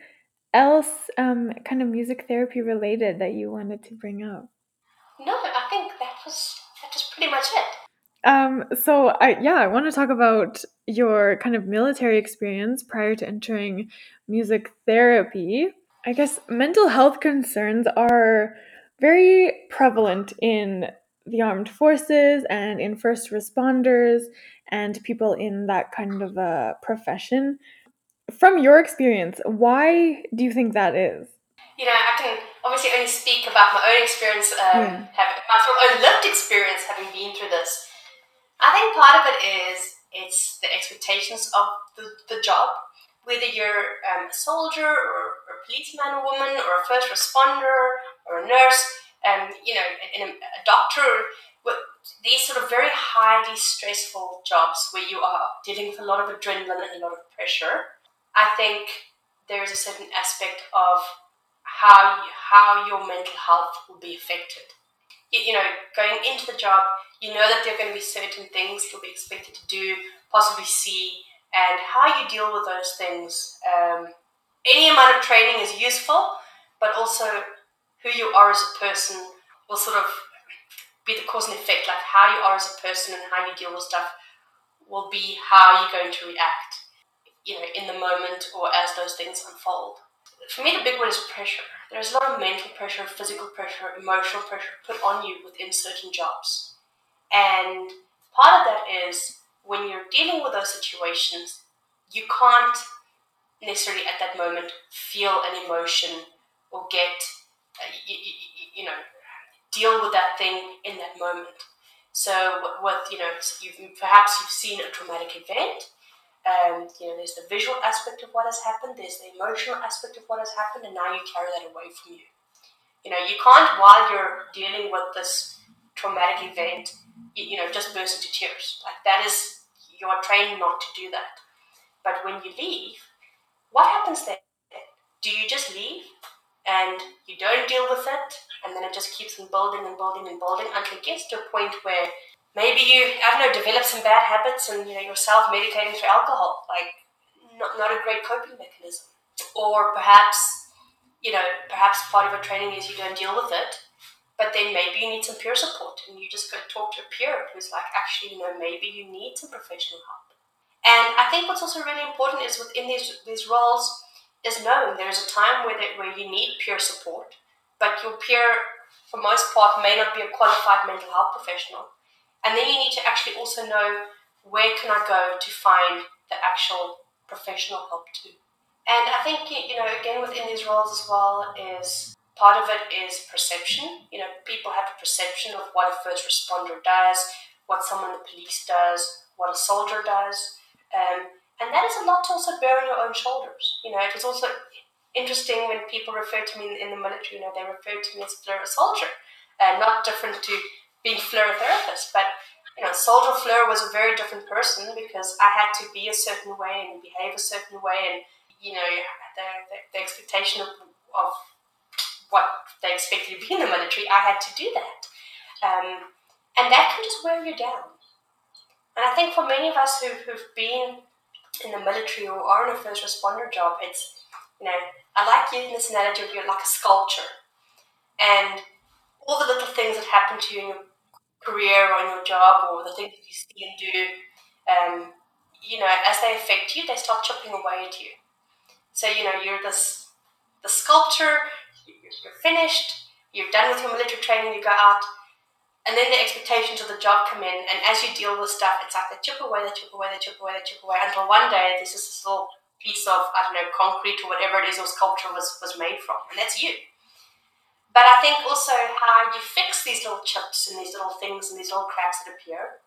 else um, kind of music therapy related that you wanted to bring up? No, I think that was that was pretty much it. Um, so I yeah, I want to talk about your kind of military experience prior to entering music therapy. I guess mental health concerns are very prevalent in the armed forces and in first responders and people in that kind of a profession. From your experience, why do you think that is? You know, I can obviously only speak about my own experience, um, yeah. having, my own lived experience having been through this. I think part of it is it's the expectations of the, the job, whether you're um, a soldier or, or, a policeman or woman or a first responder or a nurse, um, you know, a, a doctor, these sort of very highly stressful jobs where you are dealing with a lot of adrenaline and a lot of pressure. I think there is a certain aspect of how you, how your mental health will be affected. You, you know, going into the job, you know that there are going to be certain things you'll be expected to do, possibly see, and how you deal with those things. Um, any amount of training is useful, but also who you are as a person will sort of be the cause and effect. Like how you are as a person and how you deal with stuff will be how you're going to react you know, in the moment or as those things unfold. For me, the big one is pressure. There's a lot of mental pressure, physical pressure, emotional pressure put on you within certain jobs. And part of that is when you're dealing with those situations, you can't necessarily at that moment feel an emotion or get, uh, you, you, you, know, deal with that thing in that moment. So, what you know, you've, perhaps you've seen a traumatic event, um, you know, there's the visual aspect of what has happened, there's the emotional aspect of what has happened, and now you carry that away from you. You know, you can't, while you're dealing with this traumatic event, you, you know, just burst into tears. Like that is, you are trained not to do that. But when you leave, what happens then? Do you just leave and you don't deal with it, and then it just keeps on building and building and building until it gets to a point where maybe you I don't know develop some bad habits and you know you're self medicating through alcohol like not, not a great coping mechanism. Or perhaps you know perhaps part of your training is you don't deal with it but then maybe you need some peer support and you just go talk to a peer who's like actually you know maybe you need some professional help. And I think what's also really important is within these these roles is knowing there's a time where that, where you need peer support but your peer for most part may not be a qualified mental health professional and then you need to actually also know where can I go to find the actual professional help too. And I think, you know, again, within these roles as well, is part of it is perception. You know, people have a perception of what a first responder does, what someone in the police does, what a soldier does. Um, and that is a lot to also bear on your own shoulders. You know, it was also interesting when people refer to me in, in the military, you know, they refer to me as a soldier, uh, not different to being Fleur therapist. But you know, Soldier Fleur was a very different person because I had to be a certain way and behave a certain way, and you know, the, the, the expectation of, of what they expected to be in the military, I had to do that, um, and that can just wear you down. And I think for many of us who, who've been in the military or are in a first responder job, it's you know, I like using this analogy of you're like a sculpture, and all the little things that happen to you in your career or in your job or the things that you see and do, um, you know, as they affect you, they start chipping away at you. So, you know, you're this the sculpture, you're finished, you're done with your military training, you go out, and then the expectations of the job come in, and as you deal with stuff, it's like they chip away, they chip away, they chip away, they chip away, until one day there's just this little piece of, I don't know, concrete or whatever it is or sculpture was, was made from. And that's you. But I think also how you fix these little chips and these little things and these little cracks that appear,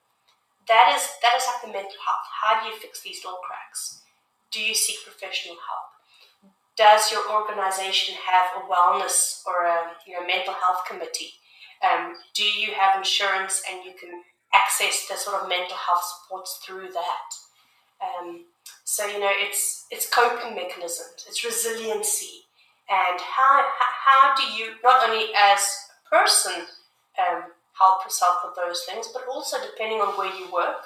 that is that is like the mental health. How do you fix these little cracks? Do you seek professional help? Does your organization have a wellness or a you know, mental health committee? Um, do you have insurance and you can access the sort of mental health supports through that? Um, so you know, it's it's coping mechanisms, it's resiliency, and how how do you not only as a person um, help yourself with those things, but also depending on where you work,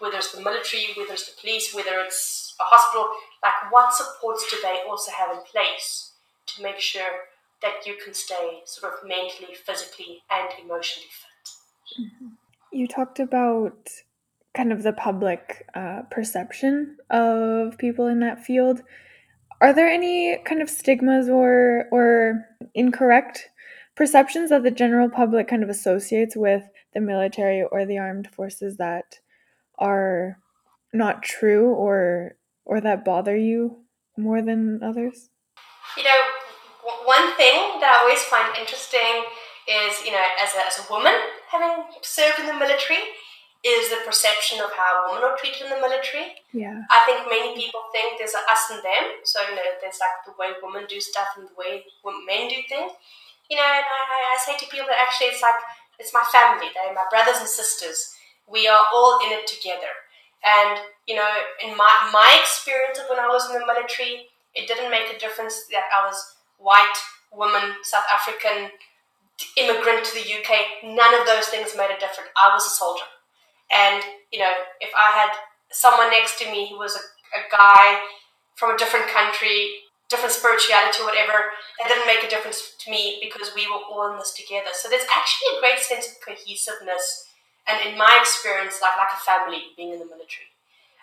whether it's the military, whether it's the police, whether it's a hospital, like what supports do they also have in place to make sure that you can stay sort of mentally, physically, and emotionally fit. Mm-hmm. You talked about kind of the public uh, perception of people in that field. Are there any kind of stigmas or or incorrect perceptions that the general public kind of associates with the military or the armed forces that are not true or or that bother you more than others? You know, one thing that I always find interesting is, you know, as a, as a woman having served in the military, is the perception of how women are treated in the military. Yeah. I think many people think there's a us and them. So, you know, there's like the way women do stuff and the way men do things. You know, and I, I say to people that actually it's like, it's my family. They're my brothers and sisters. We are all in it together. And, you know, in my, my experience of when I was in the military, it didn't make a difference that I was white, woman, South African, immigrant to the UK. None of those things made a difference. I was a soldier. And, you know, if I had someone next to me who was a, a guy from a different country, different spirituality whatever, it didn't make a difference to me because we were all in this together. So there's actually a great sense of cohesiveness and in my experience, like like a family being in the military.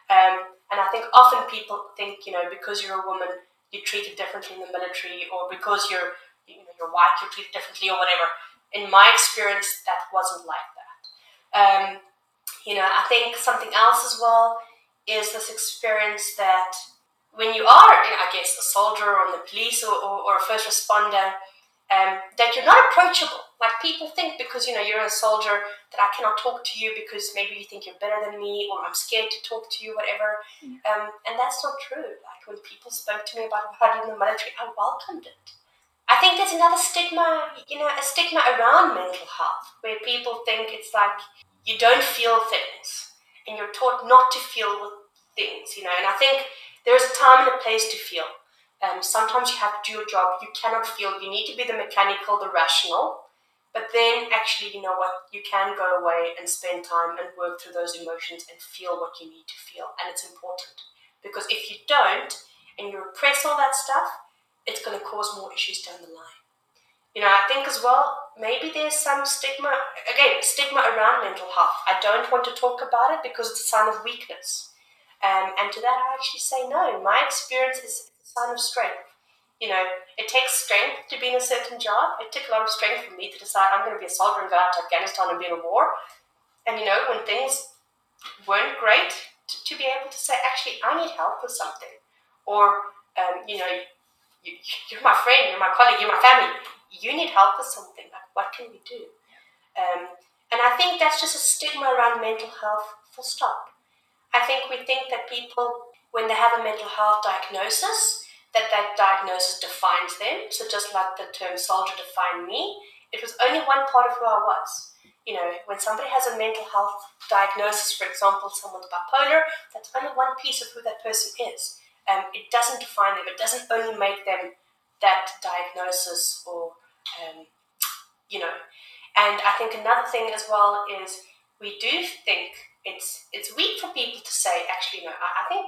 Um, and I think often people think, you know, because you're a woman, you're treated differently in the military, or because you're you know you're white, you're treated differently, or whatever. In my experience, that wasn't like that. Um, you know, I think something else as well is this experience that when you are, I guess, a soldier or in the police or, or, or a first responder, um, that you're not approachable. Like people think because you know you're a soldier that I cannot talk to you because maybe you think you're better than me or I'm scared to talk to you, whatever. Um, and that's not true. Like when people spoke to me about what I did in the military, I welcomed it. I think there's another stigma, you know, a stigma around mental health where people think it's like you don't feel things and you're taught not to feel things, you know. And I think there is a time and a place to feel. Um, sometimes you have to do your job, you cannot feel, you need to be the mechanical, the rational. But then, actually, you know what? You can go away and spend time and work through those emotions and feel what you need to feel. And it's important. Because if you don't and you repress all that stuff, it's going to cause more issues down the line. You know, I think as well, maybe there's some stigma, again, stigma around mental health. I don't want to talk about it because it's a sign of weakness. Um, and to that, I actually say no. My experience is a sign of strength. You know, it takes strength to be in a certain job. It took a lot of strength for me to decide I'm going to be a soldier and go out to Afghanistan and be in a war. And, you know, when things weren't great, to, to be able to say, actually, I need help with something. Or, um, you know, you, you're my friend, you're my colleague, you're my family you need help with something. Like, what can we do? Um, and I think that's just a stigma around mental health, full stop. I think we think that people, when they have a mental health diagnosis, that that diagnosis defines them. So just like the term soldier defined me, it was only one part of who I was. You know, when somebody has a mental health diagnosis, for example, someone's bipolar, that's only one piece of who that person is. Um, it doesn't define them. It doesn't only make them that diagnosis or um, you know. And I think another thing as well is we do think it's it's weak for people to say, actually, no, I, I think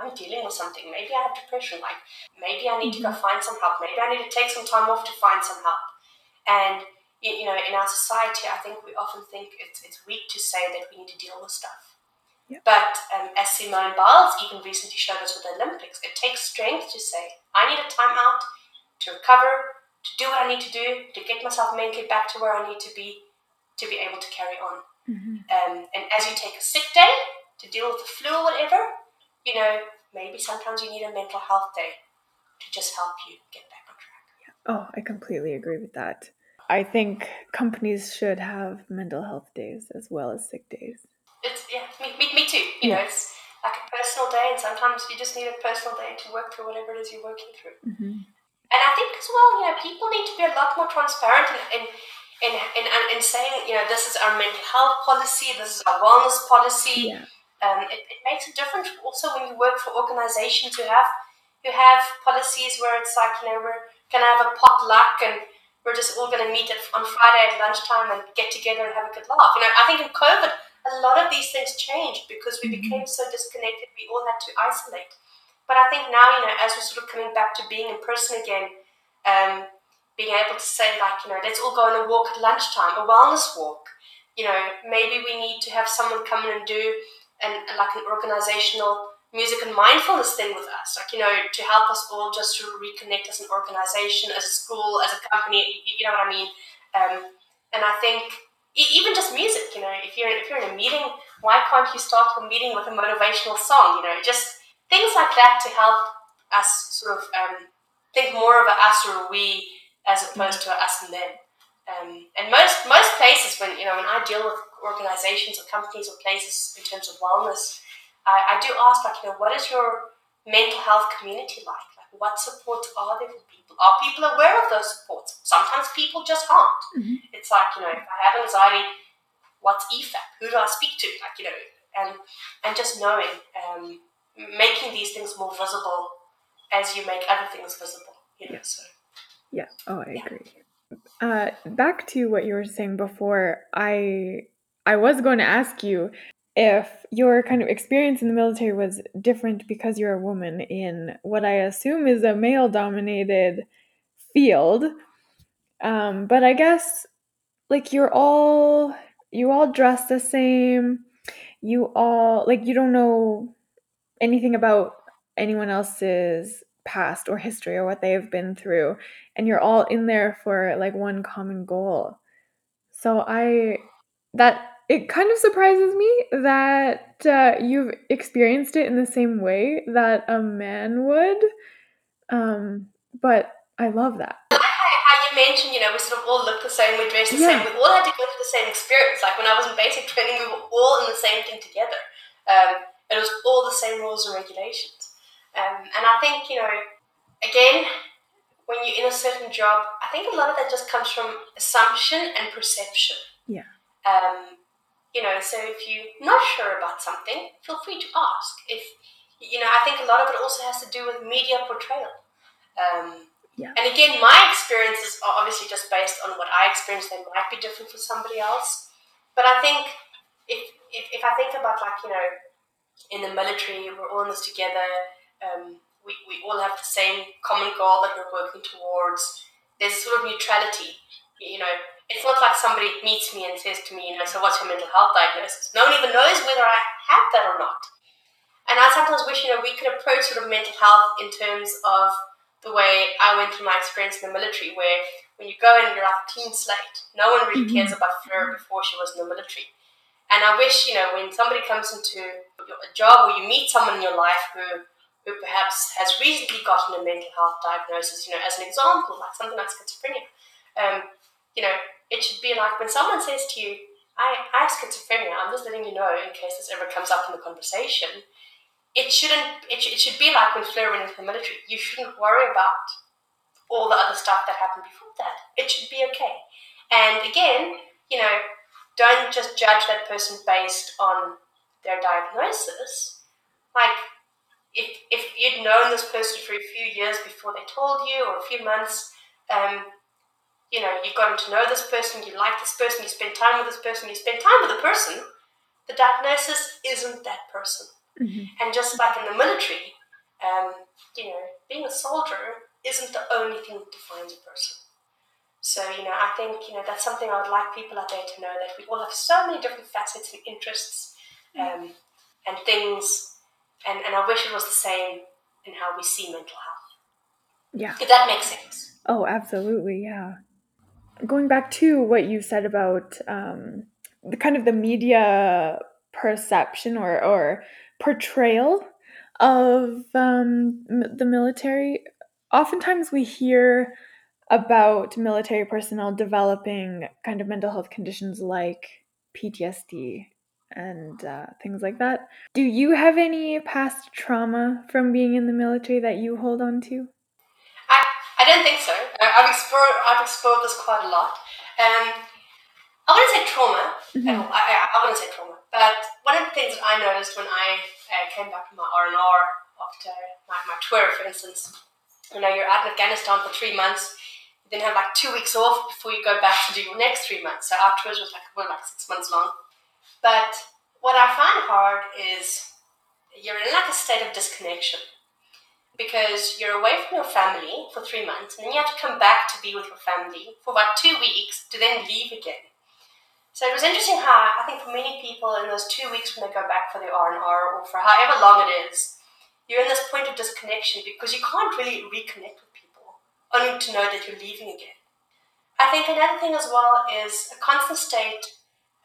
I'm dealing with something. Maybe I have depression. Like maybe I need mm-hmm. to go mm-hmm. find some help. Maybe I need to take some time off to find some help. And you know, in our society, I think we often think it's it's weak to say that we need to deal with stuff. Yep. But um, as Simone Biles even recently showed us with the Olympics, it takes strength to say, I need a time out to recover, to do what I need to do, to get myself mentally back to where I need to be, to be able to carry on. Mm-hmm. Um, and as you take a sick day to deal with the flu or whatever, you know, maybe sometimes you need a mental health day to just help you get back on track. Oh, I completely agree with that. I think companies should have mental health days as well as sick days. It's yeah, me, me, me too. You yeah. know, it's like a personal day, and sometimes you just need a personal day to work through whatever it is you're working through. Mm-hmm. And I think as well, you know, people need to be a lot more transparent in, in, in, in, in saying, you know, this is our mental health policy, this is our wellness policy. Yeah. Um, it, it makes a difference also when you work for organizations who have who have policies where it's like, you know, we're gonna have a potluck and we're just all going to meet at, on Friday at lunchtime and get together and have a good laugh. You know, I think in COVID, a lot of these things changed because we mm-hmm. became so disconnected. We all had to isolate. But I think now, you know, as we're sort of coming back to being in person again, um, being able to say like, you know, let's all go on a walk at lunchtime, a wellness walk. You know, maybe we need to have someone come in and do an like an organizational music and mindfulness thing with us, like, you know, to help us all just to reconnect as an organization, as a school, as a company, you know what I mean? Um, and I think even just music, you know, if you're, if you're in a meeting, why can't you start a meeting with a motivational song, you know, just things like that to help us sort of um, think more of a us or a we as opposed to us and them. Um, and most most places when you know when I deal with organizations or companies or places in terms of wellness, I, I do ask, like, you know, what is your mental health community like? Like, what supports are there for people? Are people aware of those supports? Sometimes people just aren't. Mm-hmm. It's like, you know, if I have anxiety, what's EFAP? Who do I speak to? Like, you know, and and just knowing, um, making these things more visible as you make other things visible. You know, so. Yeah. Oh, I yeah. agree. Uh, back to what you were saying before, I I was going to ask you if your kind of experience in the military was different because you're a woman in what I assume is a male dominated field. Um, but I guess like you're all you all dress the same. You all like you don't know anything about anyone else's past or history or what they have been through and you're all in there for like one common goal. So I that it kind of surprises me that uh, you've experienced it in the same way that a man would. Um, but I love that. How you mentioned, you know, we sort of all look the same, we dress the yeah. same, we all had to go through the same experience. Like when I was in basic training, we were all in the same thing together. Um, it was all the same rules and regulations. Um, and I think, you know, again, when you're in a certain job, I think a lot of that just comes from assumption and perception. Yeah. Um, you know, so if you're not sure about something, feel free to ask. If you know, I think a lot of it also has to do with media portrayal. Um, yeah. And again, my experiences are obviously just based on what I experienced. They might be different for somebody else, but I think if if, if I think about like you know, in the military, we're all in this together. Um, we, we all have the same common goal that we're working towards. There's sort of neutrality. You know, it's not like somebody meets me and says to me, you know, so what's your mental health diagnosis? No one even knows whether I have that or not. And I sometimes wish, you know, we could approach sort of mental health in terms of the way I went through my experience in the military, where when you go in, you're like a clean slate. No one really mm-hmm. cares about Fleur before she was in the military. And I wish, you know, when somebody comes into a job or you meet someone in your life who, who perhaps has recently gotten a mental health diagnosis, you know, as an example, like something like schizophrenia, um, you know, it should be like when someone says to you, I, I have schizophrenia, I'm just letting you know in case this ever comes up in the conversation. It shouldn't, it, it should be like when Fleur went into the military. You shouldn't worry about all the other stuff that happened before that. It should be okay. And again, you know, don't just judge that person based on their diagnosis. Like, if, if you'd known this person for a few years before they told you, or a few months, um, you know, you've gotten to know this person, you like this person, you spend time with this person, you spend time with the person, the diagnosis isn't that person. Mm-hmm. And just like in the military, um, you know, being a soldier isn't the only thing that defines a person. So, you know, I think, you know, that's something I would like people out there to know that we all have so many different facets and interests um, and things, and, and I wish it was the same in how we see mental health. Yeah. If that make sense. Oh, absolutely. Yeah going back to what you said about um, the kind of the media perception or, or portrayal of um, the military, oftentimes we hear about military personnel developing kind of mental health conditions like PTSD and uh, things like that. Do you have any past trauma from being in the military that you hold on to? I, I don't think so. I've explored I've explored this quite a lot. Um, I wouldn't say trauma. Mm-hmm. I, I, I, wouldn't say trauma. But one of the things that I noticed when I uh, came back from my R and R after my, my tour, for instance, you know, you're out in Afghanistan for three months. You then have like two weeks off before you go back to do your next three months. So our tours was like well, like six months long. But what I find hard is you're in like a state of disconnection because you're away from your family for three months and then you have to come back to be with your family for about two weeks to then leave again. So it was interesting how I think for many people in those two weeks when they go back for their R and R or for however long it is, you're in this point of disconnection because you can't really reconnect with people, only to know that you're leaving again. I think another thing as well is a constant state,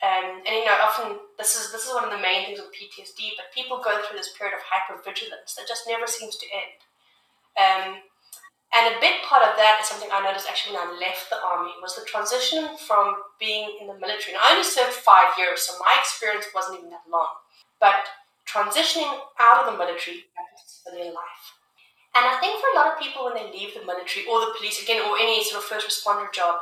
um, and you know, often this is this is one of the main things with PTSD, but people go through this period of hypervigilance that just never seems to end. Um, and a big part of that is something I noticed actually when I left the army was the transition from being in the military. And I only served five years, so my experience wasn't even that long. But transitioning out of the military back into civilian life. And I think for a lot of people when they leave the military or the police again or any sort of first responder job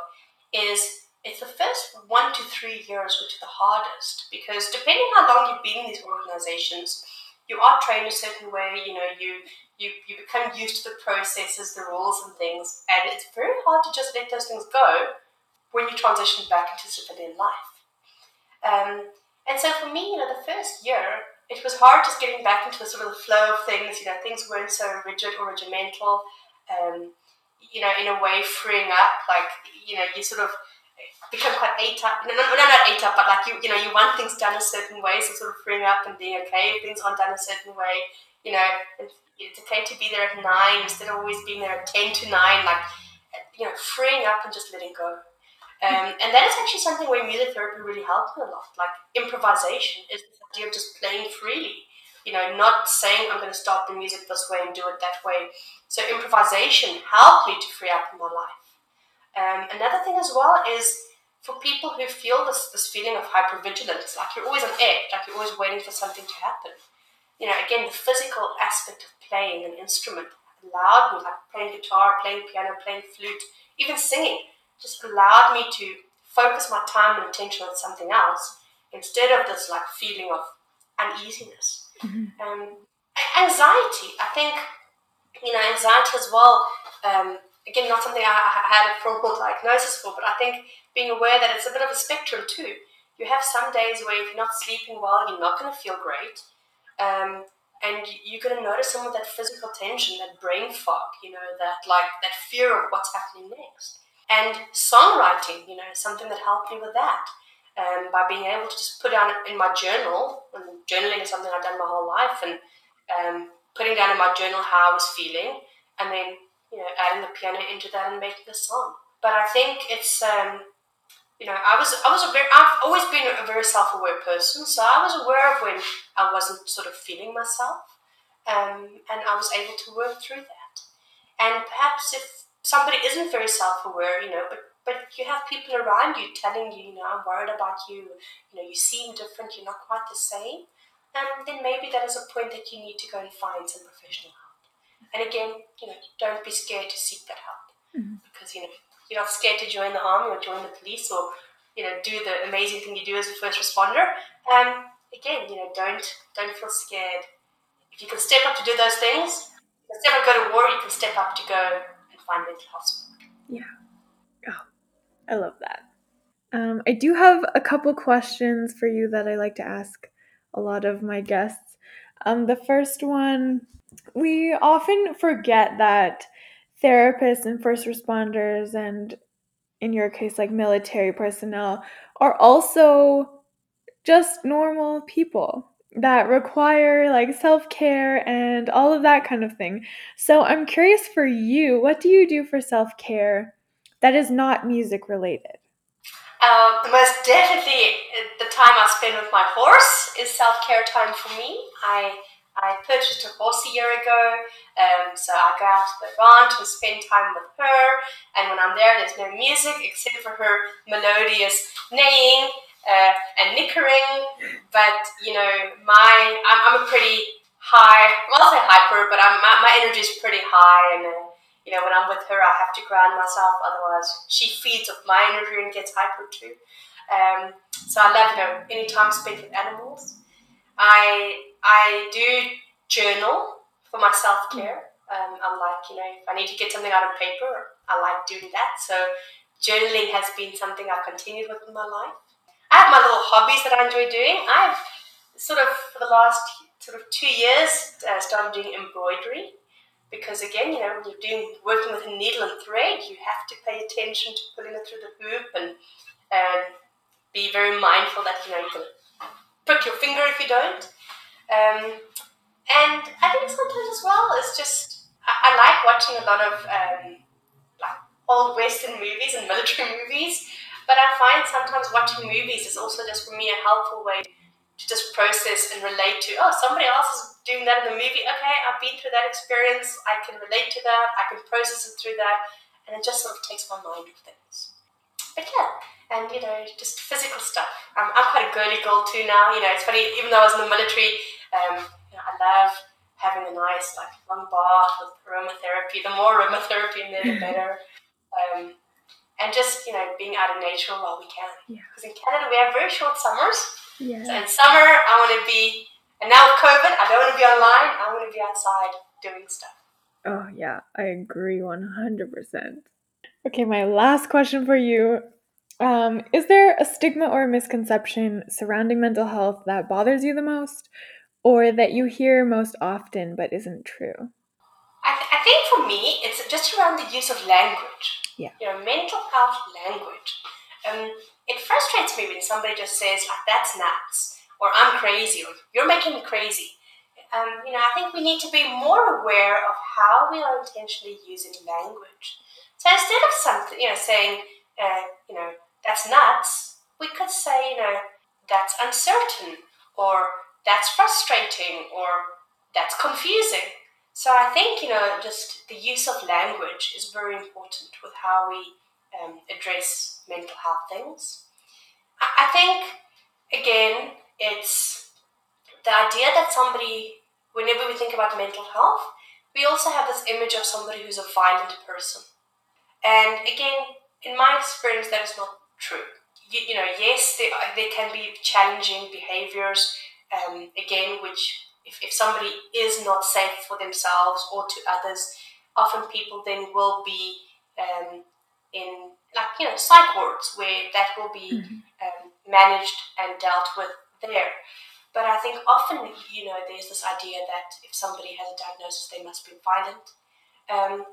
is it's the first one to three years which are the hardest because depending how long you've been in these organizations, you are trained a certain way, you know, you you, you become used to the processes, the rules and things, and it's very hard to just let those things go when you transition back into civilian life. Um, and so for me, you know, the first year, it was hard just getting back into the sort of the flow of things. You know, things weren't so rigid or regimental. Um, you know, in a way, freeing up. Like, you know, you sort of become quite A type. No, no, no, not A type, but like you, you know, you want things done a certain way. So sort of freeing up and being okay if things aren't done a certain way. You know, it's okay to be there at nine instead of always being there at 10 to 9, like, you know, freeing up and just letting go. Um, and that is actually something where music therapy really helped me a lot. Like, improvisation is the idea of just playing freely, you know, not saying I'm going to stop the music this way and do it that way. So, improvisation helped me to free up in my life. Um, another thing as well is for people who feel this, this feeling of hypervigilance, like you're always on edge, like you're always waiting for something to happen you know, again, the physical aspect of playing an instrument allowed me, like playing guitar, playing piano, playing flute, even singing, just allowed me to focus my time and attention on something else instead of this like feeling of uneasiness. Mm-hmm. Um, anxiety, I think, you know, anxiety as well. Um, again, not something I, I had a formal diagnosis for, but I think being aware that it's a bit of a spectrum too. You have some days where if you're not sleeping well, you're not going to feel great. Um, and you're going to notice some of that physical tension, that brain fog, you know, that like that fear of what's happening next. And songwriting, you know, something that helped me with that. Um, by being able to just put down in my journal, and journaling is something I've done my whole life, and um, putting down in my journal how I was feeling, and then you know adding the piano into that and making the song. But I think it's um, you know, I was I was a very I've always been a very self aware person, so I was aware of when I wasn't sort of feeling myself, um, and I was able to work through that. And perhaps if somebody isn't very self aware, you know, but but you have people around you telling you, you know, I'm worried about you, you know, you seem different, you're not quite the same, um, then maybe that is a point that you need to go and find some professional help. And again, you know, don't be scared to seek that help mm-hmm. because you know you're not scared to join the army or join the police or you know do the amazing thing you do as a first responder. Um, again, you know, don't don't feel scared. If you can step up to do those things, instead of go to war, you can step up to go and find mental health support. Yeah. Oh, I love that. Um, I do have a couple questions for you that I like to ask a lot of my guests. Um, the first one, we often forget that therapists and first responders and in your case like military personnel are also just normal people that require like self-care and all of that kind of thing. So I'm curious for you, what do you do for self-care that is not music related? Uh, most definitely, the time I spend with my horse is self-care time for me. I I purchased a horse a year ago, um, so I go out to the ranch and spend time with her. And when I'm there, there's no music except for her melodious neighing uh, and nickering. But you know, my I'm, I'm a pretty high. Well, I'll say hyper, but I'm, my, my energy is pretty high, and uh, you know, when I'm with her, I have to ground myself. Otherwise, she feeds off my energy and gets hyper too. Um, so I love you know any time spent with animals. I I do journal for my self care. Um, I'm like, you know, if I need to get something out of paper, I like doing that. So journaling has been something I've continued with in my life. I have my little hobbies that I enjoy doing. I've sort of for the last sort of two years uh, started doing embroidery because again, you know, when you're doing working with a needle and thread, you have to pay attention to pulling it through the hoop and um, be very mindful that you know you can prick your finger if you don't. Um, and I think sometimes as well, it's just I, I like watching a lot of um, like old Western movies and military movies, but I find sometimes watching movies is also just for me a helpful way to just process and relate to. Oh, somebody else is doing that in the movie. Okay, I've been through that experience. I can relate to that. I can process it through that, and it just sort of takes my mind off things. But yeah, and you know, just physical stuff. I'm, I'm quite a girly girl too now. You know, it's funny. Even though I was in the military, um, you know, I love having a nice like long bath with aromatherapy. The more aromatherapy in there, the better. Um, and just you know being out in nature while we can. Because Yeah. in Canada we have very short summers. So Yeah. in summer I want to be, and now with COVID I don't want to be online. I want to be outside doing stuff. Oh, yeah, I agree 100%. Okay, my last question for you. Um, is there a stigma or a misconception surrounding mental health that bothers you the most or that you hear most often but isn't true? I, th- I think for me it's just around the use of language. Yeah. You know, mental health language. Um, it frustrates me when somebody just says like that's nuts or I'm crazy or you're making me crazy. Um, you know, I think we need to be more aware of how we are intentionally using language. So instead of something, you know, saying, uh, you know, that's nuts, we could say, you know, that's uncertain or that's frustrating or that's confusing. So I think, you know, just the use of language is very important with how we um, address mental health things. I, think, again, it's the idea that somebody, whenever we think about mental health, we also have this image of somebody who's a violent person. And again, in my experience, that is not true. You, you know, yes, there, there can be challenging behaviors, um, again, which if, if somebody is not safe for themselves or to others, often people then will be um, in, like, you know, psych wards where that will be um, managed and dealt with there. But I think often, you know, there's this idea that if somebody has a diagnosis, they must be violent. Um,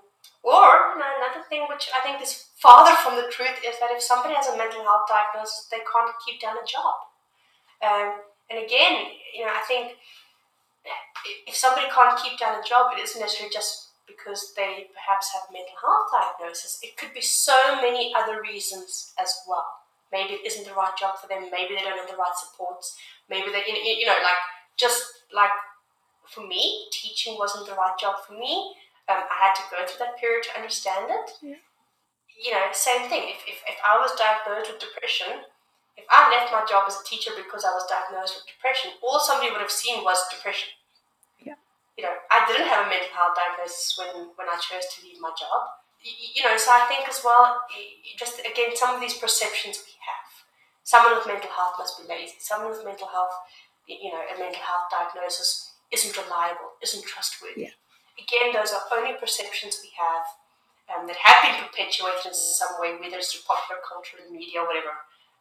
or you know, another thing which I think is farther from the truth is that if somebody has a mental health diagnosis, they can't keep down a job. Um, and again, you know, I think if somebody can't keep down a job, it isn't necessarily just because they perhaps have a mental health diagnosis. It could be so many other reasons as well. Maybe it isn't the right job for them. Maybe they don't have the right supports. Maybe they, you know, like just like for me, teaching wasn't the right job for me. Um, I had to go through that period to understand it. Yeah. You know, same thing. If, if, if I was diagnosed with depression, if I left my job as a teacher because I was diagnosed with depression, all somebody would have seen was depression. Yeah. You know, I didn't have a mental health diagnosis when, when I chose to leave my job. You know, so I think as well, just again, some of these perceptions we have. Someone with mental health must be lazy. Someone with mental health, you know, a mental health diagnosis isn't reliable, isn't trustworthy. Yeah. Again, those are only perceptions we have um, that have been perpetuated in some way, whether it's through popular culture, the media, whatever.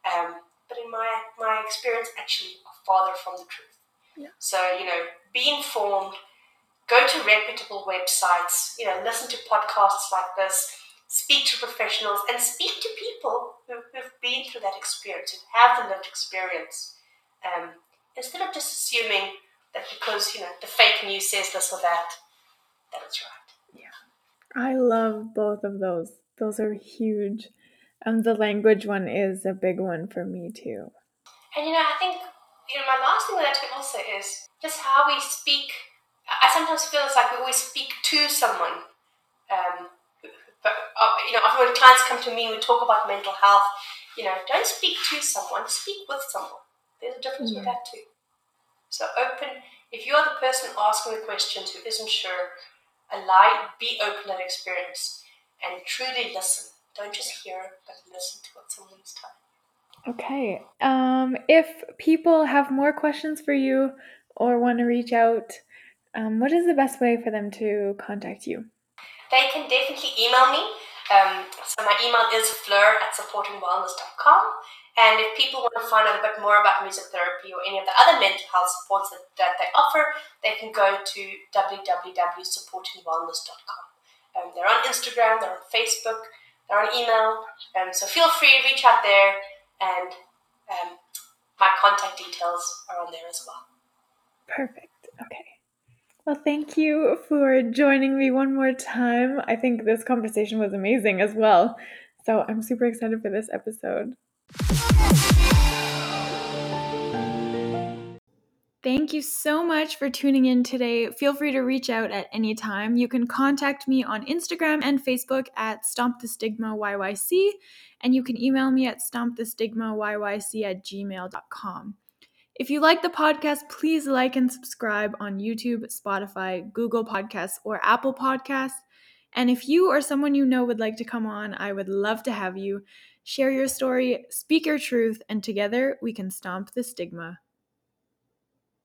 Um, but in my, my experience, actually, are farther from the truth. Yeah. So, you know, be informed, go to reputable websites, you know, listen to podcasts like this, speak to professionals, and speak to people who, who've been through that experience, who have the lived experience, um, instead of just assuming that because, you know, the fake news says this or that, that it's right. Yeah, I love both of those. Those are huge. And the language one is a big one for me too. And you know, I think you know my last thing with that also is just how we speak I sometimes feel it's like we always speak to someone. Um, but uh, you know, often when clients come to me, we talk about mental health. You know, don't speak to someone, speak with someone. There's a difference with that too. So open. If you are the person asking the questions who isn't sure, allow, be open that experience, and truly listen. Don't just hear, but listen to what someone is telling. Okay. Um, if people have more questions for you or want to reach out, um, what is the best way for them to contact you? They can definitely email me. Um, so my email is fleur at supportingwellness.com. And if people want to find out a bit more about music therapy or any of the other mental health supports that, that they offer, they can go to www.supportingwellness.com. Um, they're on Instagram, they're on Facebook, they're on email. Um, so feel free, reach out there, and um, my contact details are on there as well. Perfect. Okay. Well, thank you for joining me one more time. I think this conversation was amazing as well. So I'm super excited for this episode. Thank you so much for tuning in today. Feel free to reach out at any time. You can contact me on Instagram and Facebook at Stomp the Stigma YYC, and you can email me at stompthestigmayyc at gmail.com. If you like the podcast, please like and subscribe on YouTube, Spotify, Google Podcasts, or Apple Podcasts. And if you or someone you know would like to come on, I would love to have you. Share your story, speak your truth, and together we can stomp the stigma.